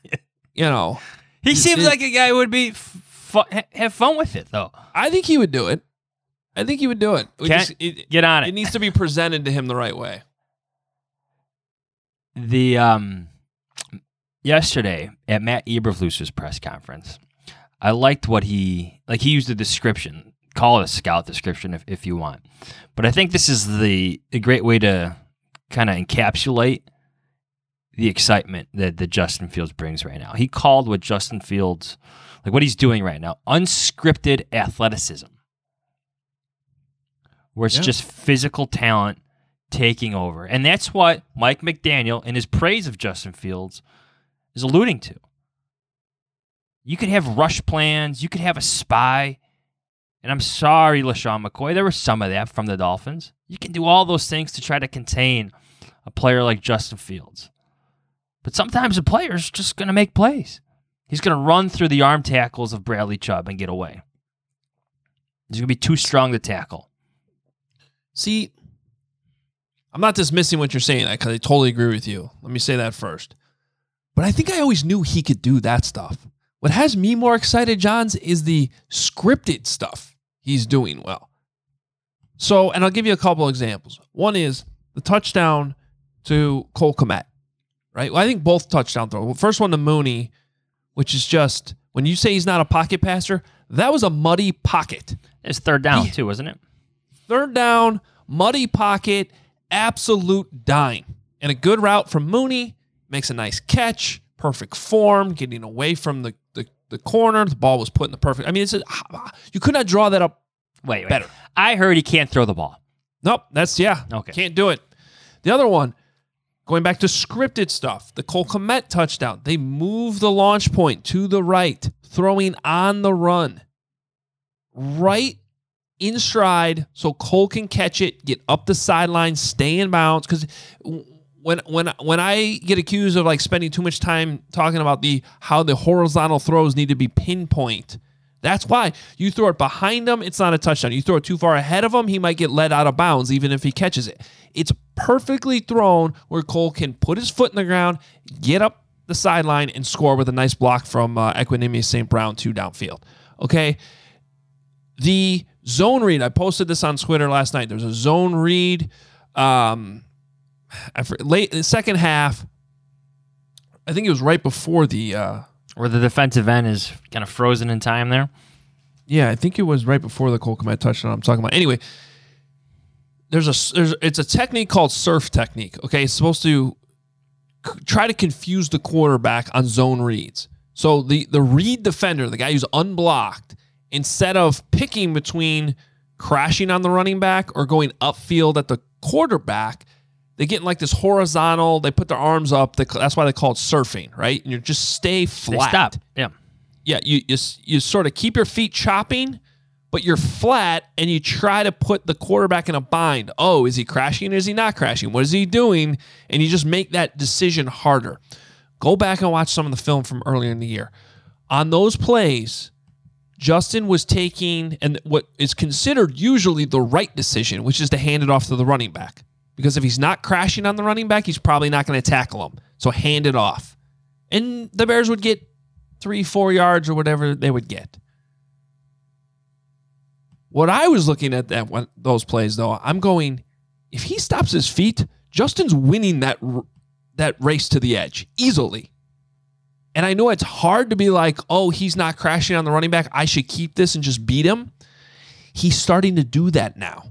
you know, He seems it- like a guy who would be f- fu- have fun with it though. I think he would do it. I think he would do it. Just- it, get on It it. needs to be presented to him the right way. the um yesterday at Matt Eberflus's press conference, I liked what he like. He used a description. Call it a scout description if, if you want, but I think this is the a great way to kind of encapsulate the excitement that, that Justin Fields brings right now. He called what Justin Fields, like what he's doing right now, unscripted athleticism, where it's Yeah. just physical talent taking over. And that's what Mike McDaniel, in his praise of Justin Fields, is alluding to. You could have rush plans, you could have a spy. And I'm sorry, LeSean McCoy, there was some of that from the Dolphins. You can do all those things to try to contain a player like Justin Fields. But sometimes a player's just going to make plays. He's going to run through the arm tackles of Bradley Chubb and get away. He's going to be too strong to tackle. See, I'm not dismissing what you're saying because I totally agree with you. Let me say that first. But I think I always knew he could do that stuff. What has me more excited, Jahns, is the scripted stuff he's doing well. So, and I'll give you a couple examples. One is the touchdown to Cole Kmet, right? Well, I think both touchdown throws. Well, first one to Mooney, which is just when you say he's not a pocket passer, that was a muddy pocket. It's third down, too, wasn't it? Third down, muddy pocket, absolute dime. And a good route from Mooney makes a nice catch, perfect form, getting away from the, the, corner. The ball was put in the perfect. I mean, it's a, you could not draw that up Wait, wait. better. I heard he can't throw the ball. Nope, that's yeah. Okay. Can't do it. The other one, going back to scripted stuff, the Cole Kmet touchdown. They move the launch point to the right, throwing on the run. Right in stride so Cole can catch it, get up the sideline, stay in bounds. Because when when when I get accused of like spending too much time talking about the how the horizontal throws need to be pinpoint. That's why you throw it behind him, it's not a touchdown. You throw it too far ahead of him, he might get led out of bounds even if he catches it. It's perfectly thrown where Cole can put his foot in the ground, get up the sideline, and score with a nice block from uh, St. Brown two downfield. Okay, the zone read. I posted this on Twitter last night. There's a zone read. Um, I late the second half. I think it was right before the. Uh, Where the defensive end is kind of frozen in time there. yeah, I think it was right before the Cole Kmet touchdown. I'm talking about. Anyway, there's a there's it's a technique called surf technique. Okay, it's supposed to c- try to confuse the quarterback on zone reads. So the the read defender, the guy who's unblocked, instead of picking between crashing on the running back or going upfield at the quarterback, they get in like this horizontal. They put their arms up. They, that's why they call it surfing, right? And you just stay They flat. stop. Yeah. Yeah, you, you you sort of keep your feet chopping, but you're flat, and you try to put the quarterback in a bind. Oh, is he crashing? Is he not crashing? What is he doing? And you just make that decision harder. Go back and watch some of the film from earlier in the year. On those plays, Justin was taking and what is considered usually the right decision, which is to hand it off to the running back. Because if he's not crashing on the running back, he's probably not going to tackle him. So hand it off. And the Bears would get three, four yards or whatever they would get. What I was looking at that one, those plays though, I'm going, if he stops his feet, Justin's winning that that race to the edge easily. And I know it's hard to be like, oh, he's not crashing on the running back. I should keep this and just beat him. He's starting to do that now.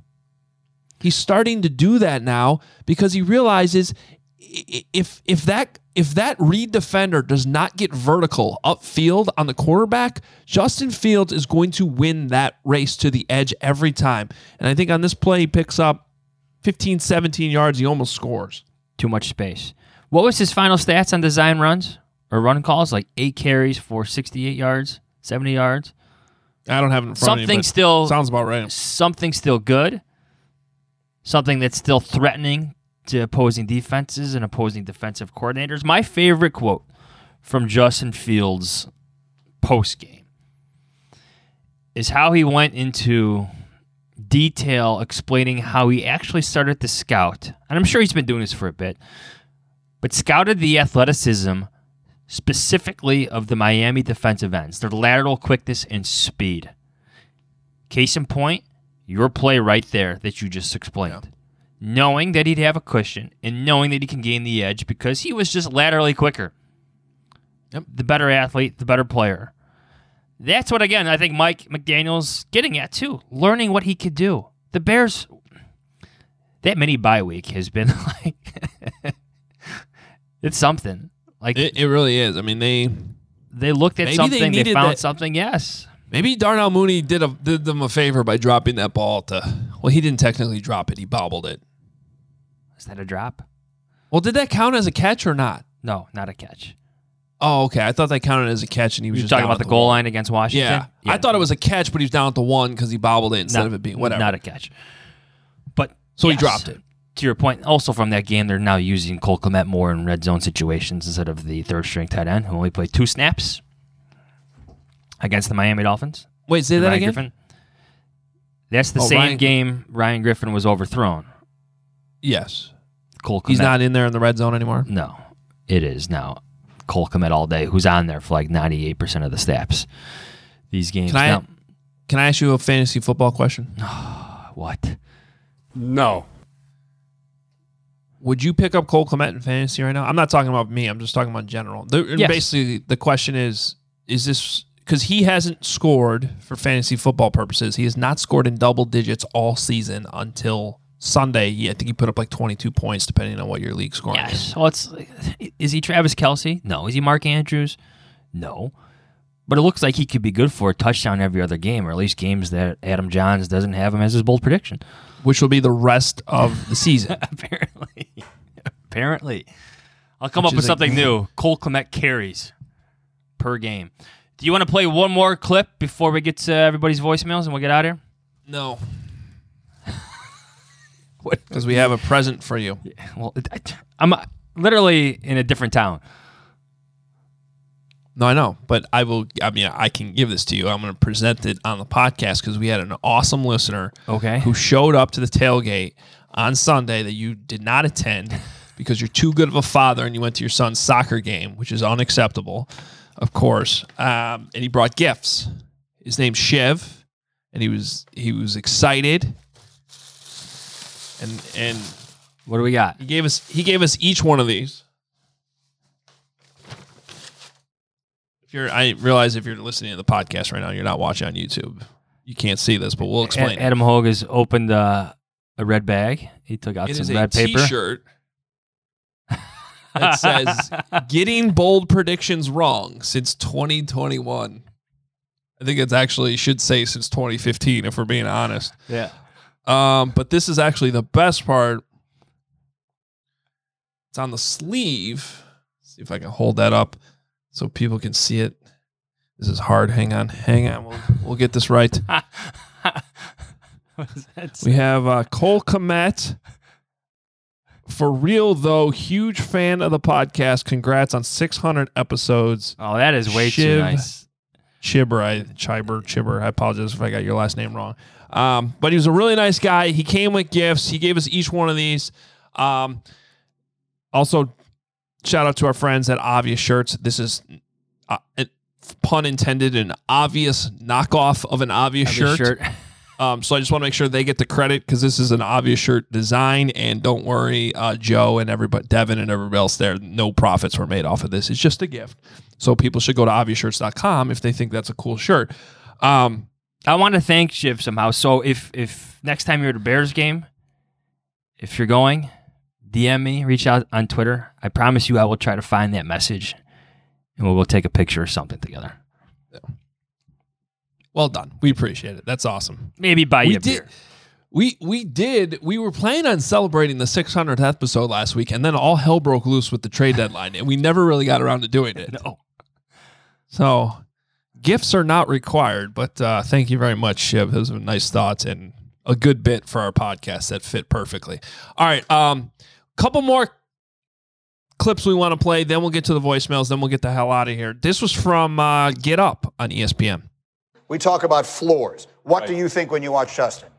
He's starting to do that now because he realizes if if that if that read defender does not get vertical upfield on the quarterback, Justin Fields is going to win that race to the edge every time. And I think on this play he picks up 15 17 yards, he almost scores. Too much space. What was his final stats on design runs or run calls? Like eight carries for 68 yards, 70 yards. I don't have it in front of me, Something still sounds about right. Something still good. Something that's still threatening to opposing defenses and opposing defensive coordinators. My favorite quote from Justin Fields post game is how he went into detail explaining how he actually started to scout. And I'm sure he's been doing this for a bit, but scouted the athleticism specifically of the Miami defensive ends, their lateral quickness and speed. Case in point, your play right there that you just explained. Knowing that he'd have a cushion and knowing that he can gain the edge because he was just laterally quicker. Yep. The better athlete, the better player. That's what again I think Mike McDaniel's getting at too. Learning what he could do. The Bears that mini bye week has been like it's something. Like It, it really is. I mean, they they looked at they something, they, needed found that- something, yes. Maybe Darnell Mooney did a, did them a favor by dropping that ball to. Well, he didn't technically drop it; he bobbled it. Is that a drop? Well, did that count as a catch or not? No, not a catch. Oh, okay. I thought that counted as a catch, and he was You're just talking about the goal one. line against Washington? Yeah. I thought it was a catch, but he was down at the one because he bobbled it instead Not- of it being whatever. Not a catch. But So he dropped it. To your point, also from that game, they're now using Cole Kmet more in red zone situations instead of the third string tight end who only played two snaps against the Miami Dolphins. Wait, say that Ryan again? Griffin. That's the Oh, same Ryan- game Ryan Griffin was overthrown. Yes. Cole He's Kmet- not in there in the red zone anymore. No, it is now. Cole Kmet all day, who's on there for like ninety eight percent of the snaps. These games. Can I now, can I ask you a fantasy football question? what? No. Would you pick up Cole Kmet in fantasy right now? I'm not talking about me. I'm just talking about general. The, and Yes. Basically, the question is: Is this because he hasn't scored for fantasy football purposes? He has not scored in double digits all season until Sunday. He, I think he put up like 22 points, depending on what your league scoring is. Yes. Well, it's is he Travis Kelce? No. Is he Mark Andrews? No. But it looks like he could be good for a touchdown every other game, or at least games that Adam Jahns doesn't have him as his bold prediction. Which will be the rest of the season. Apparently. Apparently. I'll come Which up with is something new. Cole Kmet carries per game. Do you want to play one more clip before we get to everybody's voicemails and we'll get out of here? No. Because we have a present for you. Well, I, I'm uh, literally in a different town. No, I know, but I will. I mean, I can give this to you. I'm going to present it on the podcast because we had an awesome listener, Okay. who showed up to the tailgate on Sunday that you did not attend because you're too good of a father and you went to your son's soccer game, which is unacceptable, of course. Um, and he brought gifts. His name's Shiv, and he was he was excited. And and what do we got? He gave us he gave us each one of these. If you're, I realize if you're listening to the podcast right now, you're not watching on YouTube. You can't see this, but we'll explain. A- Adam Hoge has opened uh, a red bag. He took out It some red paper. T-shirt that says "Getting bold predictions wrong since 2021." I think it's actually should say since 2015, if we're being honest. Yeah. Um, but this is actually the best part. It's on the sleeve. see if I can hold that up so people can see it. This is hard. Hang on, hang on. We'll we'll get this right. we have uh, Cole Kmet. For real though, huge fan of the podcast. Congrats on 600 episodes. Oh, that is way too nice. Chibber, I Chiber, Chibber. I apologize if I got your last name wrong. Um, but he was a really nice guy. He came with gifts. He gave us each one of these. Um, also, shout out to our friends at Obvious Shirts. This is, uh, pun intended, an obvious knockoff of an obvious, Obvious shirt. shirt. Um, so I just want to make sure they get the credit because this is an obvious shirt design. And don't worry, uh, Joe and everybody, Devin and everybody else there, no profits were made off of this. It's just a gift. So people should go to obviousshirts.com if they think that's a cool shirt. Um, I want to thank Shiv somehow. So if if next time you're at a Bears game, if you're going, DM me, reach out on Twitter. I promise you, I will try to find that message, and we'll, we'll take a picture or something together. Well done. We appreciate it. That's awesome. Maybe buy we you a did, beer. We we did. We were planning on celebrating the 600th episode last week, and then all hell broke loose with the trade deadline, and we never really got around to doing it. No. So gifts are not required, but uh, thank you very much, Shiv. Those are nice thoughts and a good bit for our podcast that fit perfectly. All right, um, couple more clips we want to play, then we'll get to the voicemails, then we'll get the hell out of here. This was from uh, Get Up on ESPN. We talk about floors. What do you think when you watch Justin?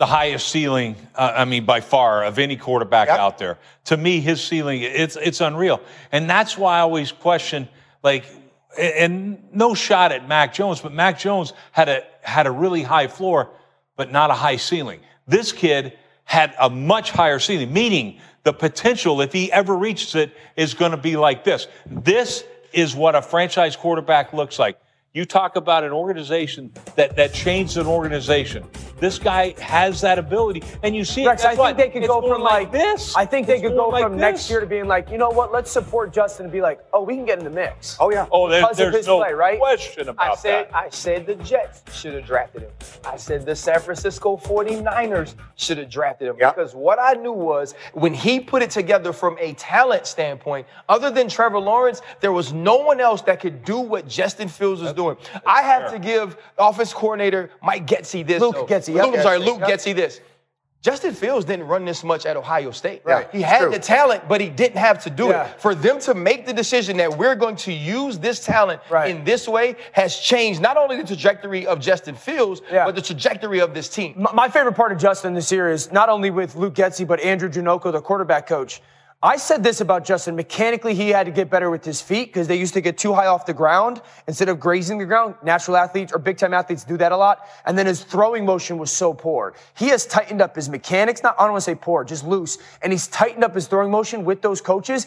the highest ceiling, uh, I mean, by far of any quarterback out there. To me, his ceiling, it's it's unreal, and that's why I always question, like, and no shot at Mac Jones, but Mac Jones had a had a really high floor, but not a high ceiling. This kid had a much higher ceiling, meaning the potential, if he ever reaches it, is going to be like this. This is what a franchise quarterback looks like. You talk about an organization that, that changed an organization. This guy has that ability, and you see. Rex, I why think they could it's go from like this. I think they It's could go like from next year to being like, you know what? Let's support Justin and be like, oh, we can get in the mix. Oh yeah. Oh, there- because there's of his no play, right? question I about said, I said the Jets should have drafted him. I said the San Francisco 49ers should have drafted him. Because what I knew was when he put it together from a talent standpoint, other than Trevor Lawrence, there was no one else that could do what Justin Fields was doing. I have to give offense coordinator Mike Getsy this. Luke though. Getsy, yep. Luke, I'm sorry, Getsy, Luke yep. Getsy this. Justin Fields didn't run this much at Ohio State. Right, He had true. the talent, but he didn't have to do Yeah. it. For them to make the decision that we're going to use this talent in this way has changed not only the trajectory of Justin Fields, but the trajectory of this team. My, my favorite part of Justin this year is not only with Luke Getsy, but Andrew Janocko, the quarterback coach. I said this about Justin. Mechanically, he had to get better with his feet because they used to get too high off the ground instead of grazing the ground. Natural athletes or big time athletes do that a lot. And then his throwing motion was so poor. He has tightened up his mechanics. Not, I don't want to say poor, just loose. And he's tightened up his throwing motion with those coaches.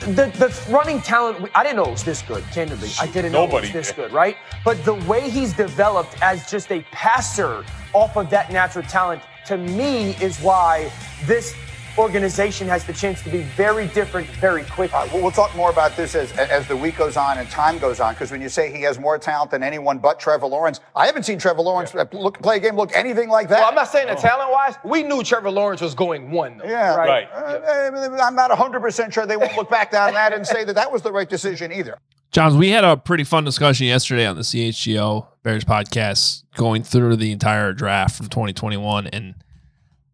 The, the running talent, I didn't know it was this good, candidly. I didn't know it was this did. good, right? But the way he's developed as just a passer off of that natural talent, to me, is why this organization has the chance to be very different very quickly. All right, well, we'll talk more about this as, as the week goes on and time goes on. Because when you say he has more talent than anyone but Trevor Lawrence, I haven't seen Trevor Lawrence look, play a game look anything like that. Well, I'm not saying that talent wise, we knew Trevor Lawrence was going one, though. Yeah, Right. Uh, I'm not 100% sure they won't look back on that and say that that was the right decision either. Jahns, we had a pretty fun discussion yesterday on the CHGO Bears podcast, going through the entire draft from 2021, and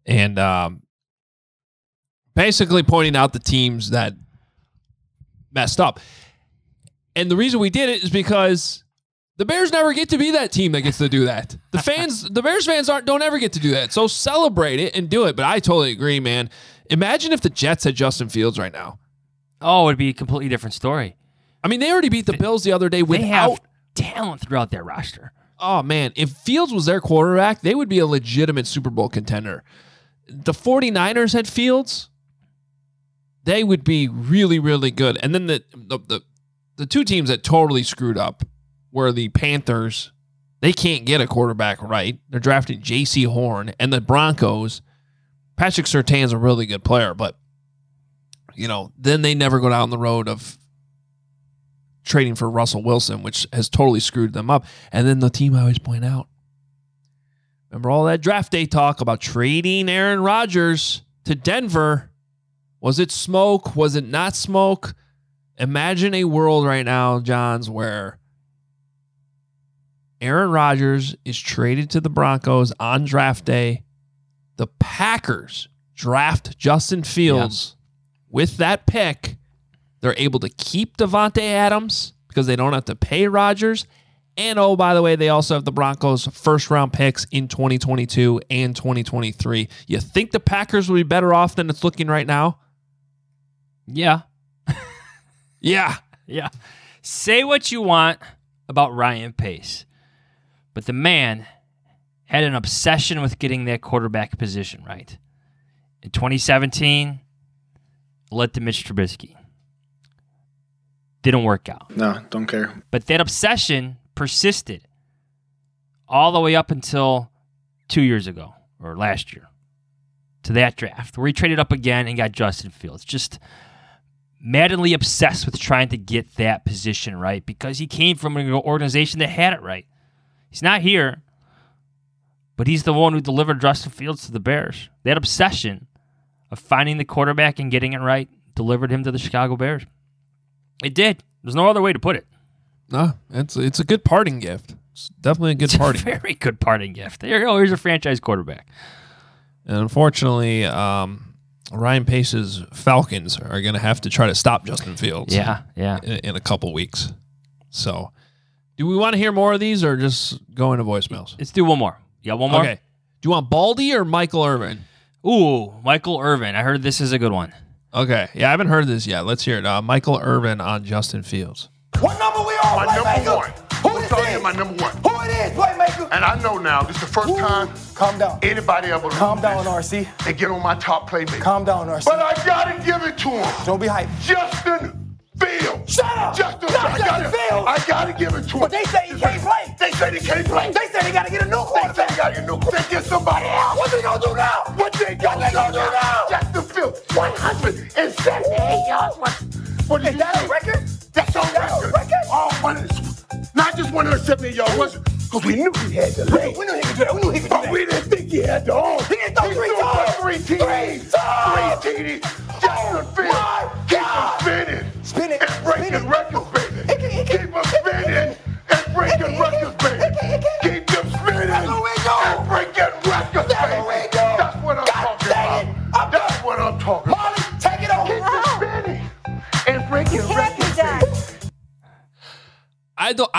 and um, basically pointing out the teams that messed up. And the reason we did it is because the Bears never get to be that team that gets to do that. The fans, the Bears fans aren't don't ever get to do that. So celebrate it and do it. But I totally agree, man. Imagine if the Jets had Justin Fields right now. Oh, it'd be a completely different story. I mean, they already beat the Bills the other day They have without talent throughout their roster. Oh man, if Fields was their quarterback, they would be a legitimate Super Bowl contender. The 49ers had Fields, they would be really really good. And then the the the, the two teams that totally screwed up were the Panthers. They can't get a quarterback right. They're drafting Jaycee Horn and the Broncos. Patrick Surtain's a really good player, but you know, then they never go down the road of trading for Russell Wilson, which has totally screwed them up. And then the team I always point out. Remember all that draft day talk about trading Aaron Rodgers to Denver? Was it smoke? Was it not smoke? Imagine a world right now, Jahns, where Aaron Rodgers is traded to the Broncos on draft day. The Packers draft Justin Fields with that pick. They're able to keep Davante Adams because they don't have to pay Rodgers. And oh, by the way, they also have the Broncos first round picks in 2022 and 2023. You think the Packers will be better off than it's looking right now? Yeah. Yeah. Yeah. Say what you want about Ryan Pace, but the man had an obsession with getting that quarterback position right. In 2017, led to Mitch Trubisky. Didn't work out. No, don't care. But that obsession persisted all the way up until two years ago or last year to that draft where he traded up again and got Justin Fields. Just maddenly obsessed with trying to get that position right because he came from an organization that had it right. He's not here, but he's the one who delivered Justin Fields to the Bears. That obsession of finding the quarterback and getting it right delivered him to the Chicago Bears. It did. There's no other way to put it. No, it's it's a good parting gift. It's definitely a good It's a parting. very good parting gift. There you go. Here's a franchise quarterback. And unfortunately, um, Ryan Pace's Falcons are going to have to try to stop Justin Fields. Yeah, yeah. In, in a couple weeks. So, do we want to hear more of these or just go into voicemails? Let's do one more. Yeah, one more? Okay. Do you want Baldy or Michael Irvin? Ooh, Michael Irvin. I heard this is a good one. Okay. Yeah, I haven't heard this yet. Let's hear it. Uh, Michael Irvin on Justin Fields. What number we on, My Playmaker? number one. Who I'm this telling is? you my number one. Who it is, Playmaker? And I know now, this is the first time Calm down. anybody ever Calm down, RC. and get on my top playmaker. Calm down, RC. But I gotta give it to him. Don't be hyped. Justin Fields. Shut up! Justin, Not I gotta, Fields. I gotta give it to him. But they say he can't play. They say he can't play. They say they gotta get a new quarterback. They say he gotta get a new quarterback. They get somebody else. What they gonna do now? What they gonna, they gonna do now? Justin Fields, 178 yards. What, what Is that a record? 178 yards, was? Because we knew he had the leg. We knew he could do that. We knew he could do But that. we didn't think he had the arm. He didn't throw three times. Three TDs. Three TDs. Justin Fields. Oh, my Keep God. him spinning. Spin it. And breaking records, baby.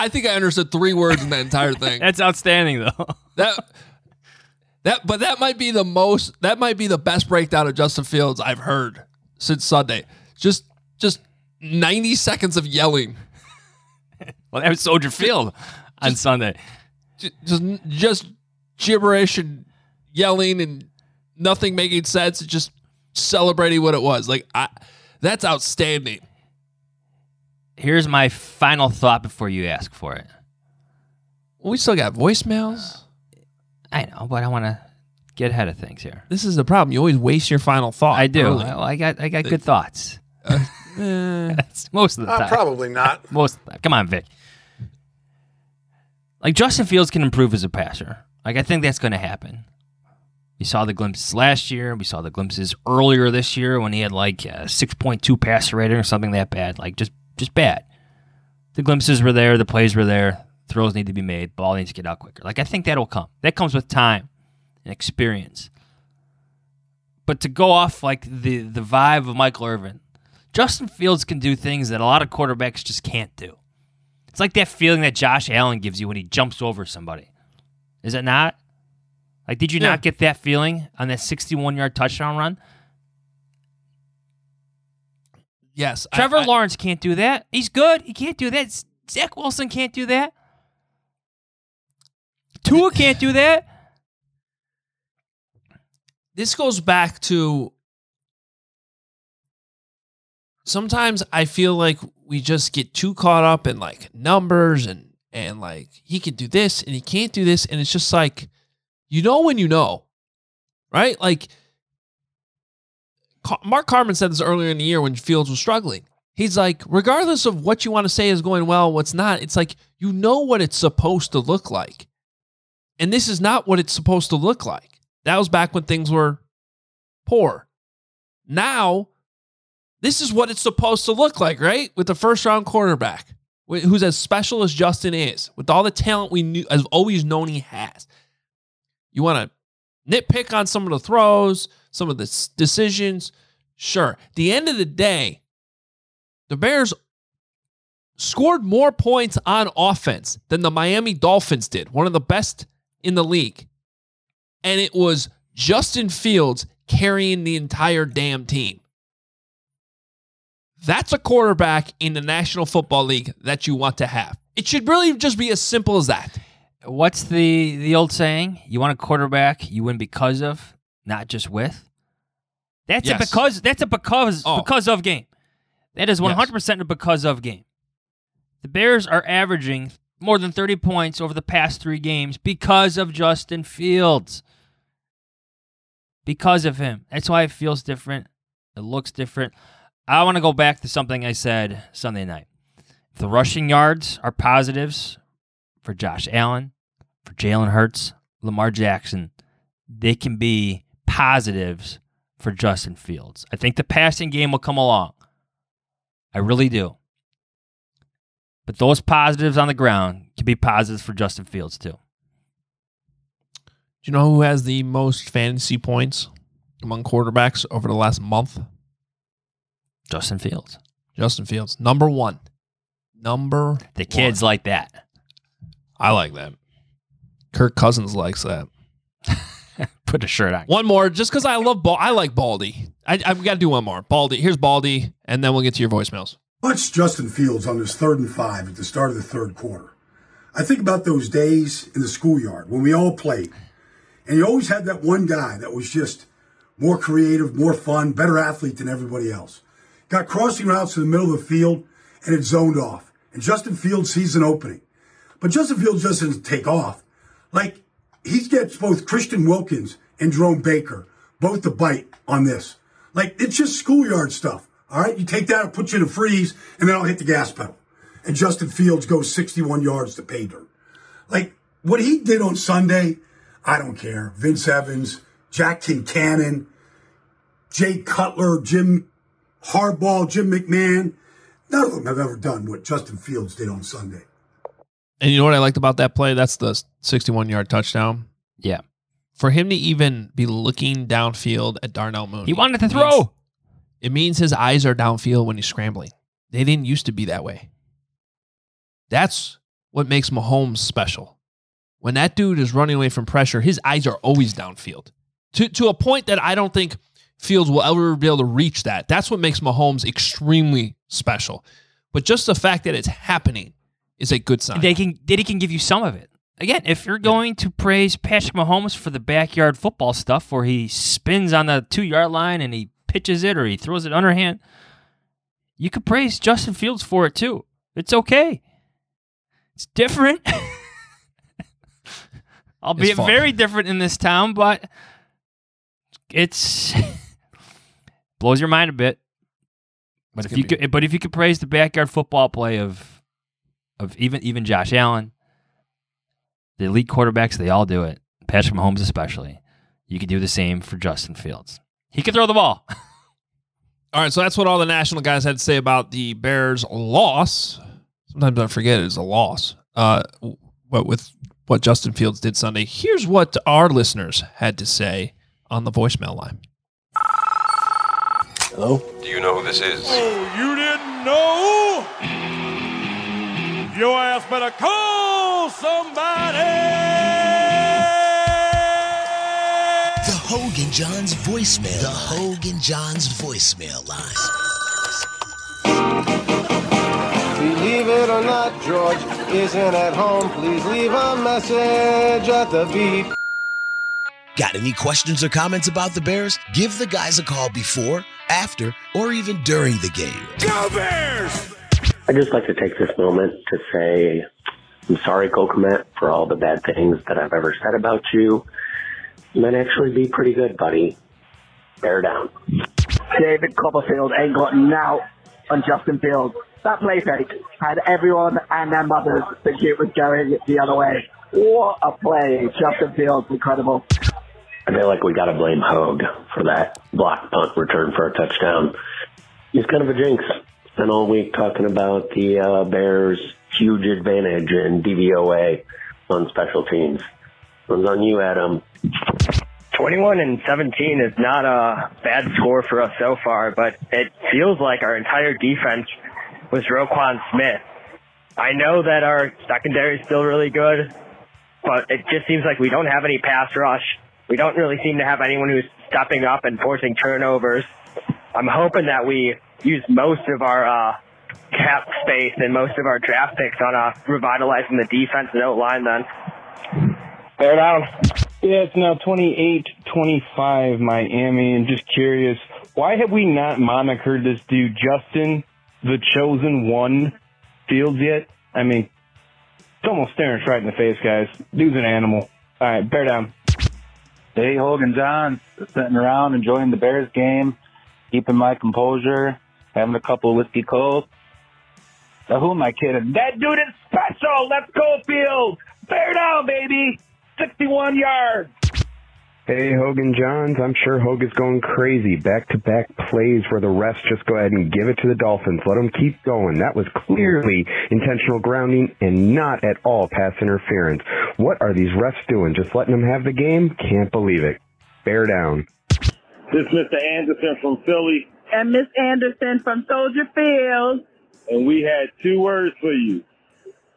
I think I understood three words in that entire thing. That's outstanding, though. that that, but that might be the most. That might be the best breakdown of Justin Fields I've heard since Sunday. Just just ninety seconds of yelling. Well, that was Soldier Field on Sunday. Ju- Just just gibberish and yelling and nothing making sense. Just celebrating what it was. Like I, that's outstanding. Here's my final thought before you ask for it. We still got voicemails. I know, but I want to get ahead of things here. This is the problem. You always waste your final thought. I do. early. Well, I got I got good thoughts. Eh. That's most of the Uh, time. probably not. Most of the time. Come on, Vic. Like Justin Fields can improve as a passer. Like I think that's going to happen. We saw the glimpses last year. We saw the glimpses earlier this year when he had like a 6.2 passer rating or something that bad. Like just just bad. The glimpses were there. The plays were there. Throws need to be made. Ball needs to get out quicker. Like I think that'll come. That comes with time and experience. but to go off like the the vibe of Michael Irvin, Justin Fields can do things that a lot of quarterbacks just can't do. It's like that feeling that Josh Allen gives you when he jumps over somebody. Is it not? Like, did you Yeah. not get that feeling on that 61 yard touchdown run? Yes. Trevor I- Lawrence can't do that. He's good. He can't do that. Zach Wilson can't do that. Tua can't do that. this goes back to sometimes I feel like we just get too caught up in like numbers and and like he can do this and he can't do this and it's just like you know when you know right like Mark Carmen said this earlier in the year when Fields was struggling he's like regardless of what you want to say is going well what's not it's like you know what it's supposed to look like and this is not what it's supposed to look like that was back when things were poor. Now, this is what it's supposed to look like, right? With the first round quarterback, who's as special as Justin is, with all the talent we knew, have always known he has. You want to nitpick on some of the throws, some of the decisions. Sure. At the end of the day, the Bears scored more points on offense than the Miami Dolphins did, one of the best in the league and it was Justin Fields carrying the entire damn team. That's a quarterback in the National Football League that you want to have. It should really just be as simple as that. What's the the old saying? You want a quarterback you win because of, not just with. That's a because. That's a because Oh. because of game. That is one hundred percent a because of game. The Bears are averaging more than thirty points over the past three games because of Justin Fields. Because of him. That's why it feels different. It looks different. I want to go back to something I said Sunday night. The rushing yards are positives for Josh Allen, for Jalen Hurts, Lamar Jackson, they can be positives for Justin Fields. I think the passing game will come along. I really do. But those positives on the ground can be positives for Justin Fields too. Do you know who has the most fantasy points among quarterbacks over the last month? Justin Fields. Justin Fields, number one. Number The kids like that. I like that. Kirk Cousins likes that. Put a shirt on. One more, just because I love ball. I like Baldy. I, I've got to do one more. Baldy. Here's Baldy, and then we'll get to your voicemails. Watch Justin Fields on his third and five at the start of the third quarter. I think about those days in the schoolyard when we all played. And you always had that one guy that was just more creative, more fun, better athlete than everybody else. Got crossing routes in the middle of the field and it zoned off. And Justin Fields sees an opening. But Justin Fields just doesn't take off. Like, he gets both Christian Wilkins and Jerome Baker both to bite on this. Like, it's just schoolyard stuff. All right. You take that, I'll put you in a freeze, and then I'll hit the gas pedal. And Justin Fields goes 61 yards to pay dirt. Like, what he did on Sunday, I don't care. Vince Evans, Jack Concannon, Jay Cutler, Jim Harbaugh, Jim McMahon. None of them have ever done what Justin Fields did on Sunday. And you know what I liked about that play? That's the 61 yard touchdown. Yeah. For him to even be looking downfield at Darnell Mooney, He wanted to means- throw. it means his eyes are downfield when he's scrambling. They didn't used to be that way. That's what makes Mahomes special. When that dude is running away from pressure, his eyes are always downfield to, to a point that I don't think Fields will ever be able to reach that. That's what makes Mahomes extremely special. But just the fact that it's happening is a good sign. They can he can give you some of it. Again, if you're going to praise Patrick Mahomes for the backyard football stuff where he spins on the two yard line and he pitches it or he throws it underhand, you could praise Justin Fields for it too. It's okay. It's different. Albeit very different in this town, but it's blows your mind a bit. But It's if you gonna could, but if you could praise the backyard football play of of even even Josh Allen, the elite quarterbacks, they all do it. Patrick Mahomes especially. You could do the same for Justin Fields. He could throw the ball. All right, so that's what all the national guys had to say about the Bears' loss. Sometimes I forget it's a loss. Uh, what with what Justin Fields did Sunday. Here's what our listeners had to say on the voicemail line. Hello? Do you know who this is? Oh, you didn't know? Your ass better call somebody. The Hoge and Jahns voicemail. The Hoge and Jahns voicemail line. Believe it or not, George isn't at home. Please leave a message at the beep. Got any questions or comments about the Bears? Give the guys a call before, after, or even during the game. Go Bears! I'd just like to take this moment to say I'm sorry, Cole Kmet, for all the bad things that I've ever said about you. You might actually be pretty good, buddy. Bear down. David Copperfield ain't got now on Justin Fields. That play fake had everyone and their mothers think it was going the other way. What a play. Justin Fields, incredible. I feel like we got to blame Hoge for that block punt return for a touchdown. He's kind of a jinx. Spent all week talking about the uh, Bears' huge advantage in DVOA on special teams. Was on you, Adam. 21 and 17 is not a bad score for us so far, but it feels like our entire defense was Roquan Smith. I know that our secondary is still really good, but it just seems like we don't have any pass rush. We don't really seem to have anyone who's stepping up and forcing turnovers. I'm hoping that we use most of our uh, cap space and most of our draft picks on uh, revitalizing the defense and outline line. Then bear down. Yeah, it's now 28-25 Miami, and just curious, why have we not monikered this dude Justin, the chosen one, Fields yet? I mean, it's almost staring us right in the face, guys. Dude's an animal. All right, bear down. Hey, Hoge and Jahns, sitting around enjoying the Bears game, keeping my composure, having a couple of whiskey cold. Now, who am I kidding? That dude is special. Let's go, Fields. Bear down, baby. 61 yards. Hey, Hoge and Jahns. I'm sure Hoge's going crazy. Back to back plays where the refs just go ahead and give it to the Dolphins. Let them keep going. That was clearly intentional grounding and not at all pass interference. What are these refs doing? Just letting them have the game? Can't believe it. Bear down. This is Mr. Anderson from Philly, And Miss Anderson from Soldier Field. and we had two words for you.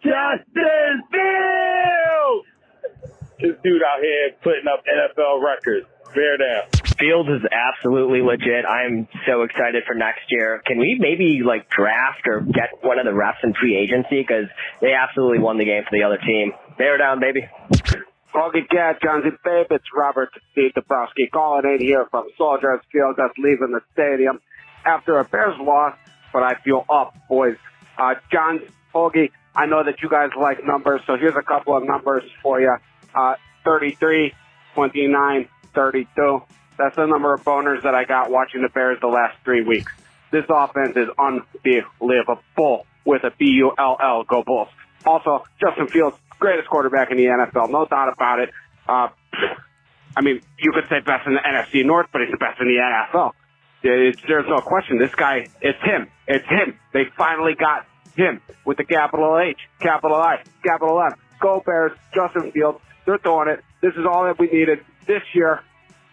Justin Fields! This dude out here putting up NFL records. Bear down. Fields is absolutely legit. I'm so excited for next year. Can we maybe like draft or get one of the refs in free agency because they absolutely won the game for the other team. Bear down, baby. Hogan Cat, Jahnsy Babe, it's Robert Steve Dabrowski calling in here from Soldiers Field, just leaving the stadium after a Bears loss, but I feel up, boys. Uh, John, Hoagie, I know that you guys like numbers, so here's a couple of numbers for you. Uh, 33, 29, 32. That's the number of boners that I got watching the Bears the last three weeks. This offense is unbelievable with a B-U-L-L. Go Bulls. Also, Justin Fields, greatest quarterback in the NFL. No doubt about it. Uh, I mean, you could say best in the NFC North, but he's the best in the NFL. It's, there's no question. This guy, it's him. It's him. They finally got him with the capital H, capital I, capital M. Go Bears, Justin Fields. They're doing it. This is all that we needed this year.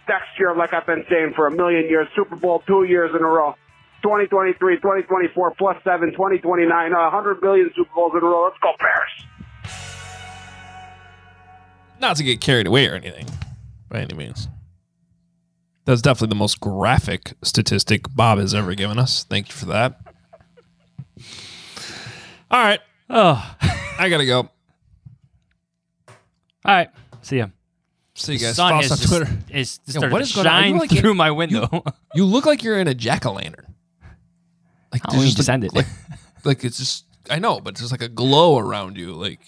Next year, like I've been saying for a million years, Super Bowl two years in a row. 2023, 2024, plus seven, 2029, uh, 100 million Super Bowls in a row. Let's go Bears. Not to get carried away or anything by any means. That's definitely the most graphic statistic Bob has ever given us. Thank you for that. All right. Oh, I gotta go. All right. See ya. See you guys. sun Follow us on just- Twitter. is Yo, started what to is going on? Are you shine like in- through my window. You, you look like you're in a jack o' lantern. Like Oh, just just like, ended. Like, like it's just I know, but there's like a glow around you. Like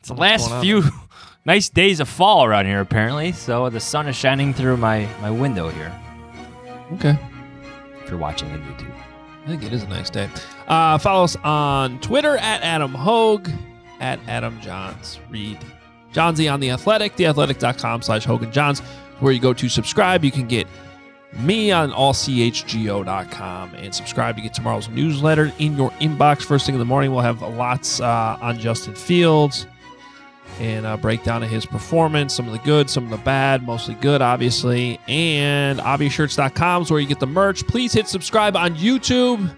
It's the last few nice days of fall around here, apparently. So the sun is shining through my, my window here. Okay. If you're watching on YouTube. I think it is a nice day. Uh, follow us on Twitter at Adam Hoge, at Adam Jahns. Read Jahnsy on The Athletic, theathletic.com slash Hoge and Jahns, where you go to subscribe. You can get me on allchgo.com and subscribe to get tomorrow's newsletter in your inbox first thing in the morning. We'll have lots uh, on Justin Fields, and a breakdown of his performance, some of the good, some of the bad, mostly good, obviously. And obviousshirts.com is where you get the merch. Please hit subscribe on YouTube.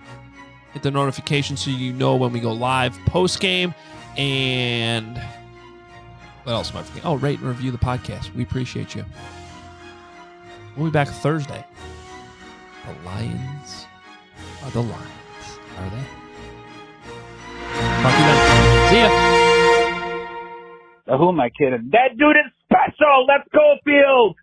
Hit the notification so you know when we go live post game. And what else am I forgetting? Oh, rate and review the podcast. We appreciate you. We'll be back Thursday. The Lions are the Lions, are they? Talk to you then. See ya. Now, who am I kidding? That dude is special. Let's go, Field.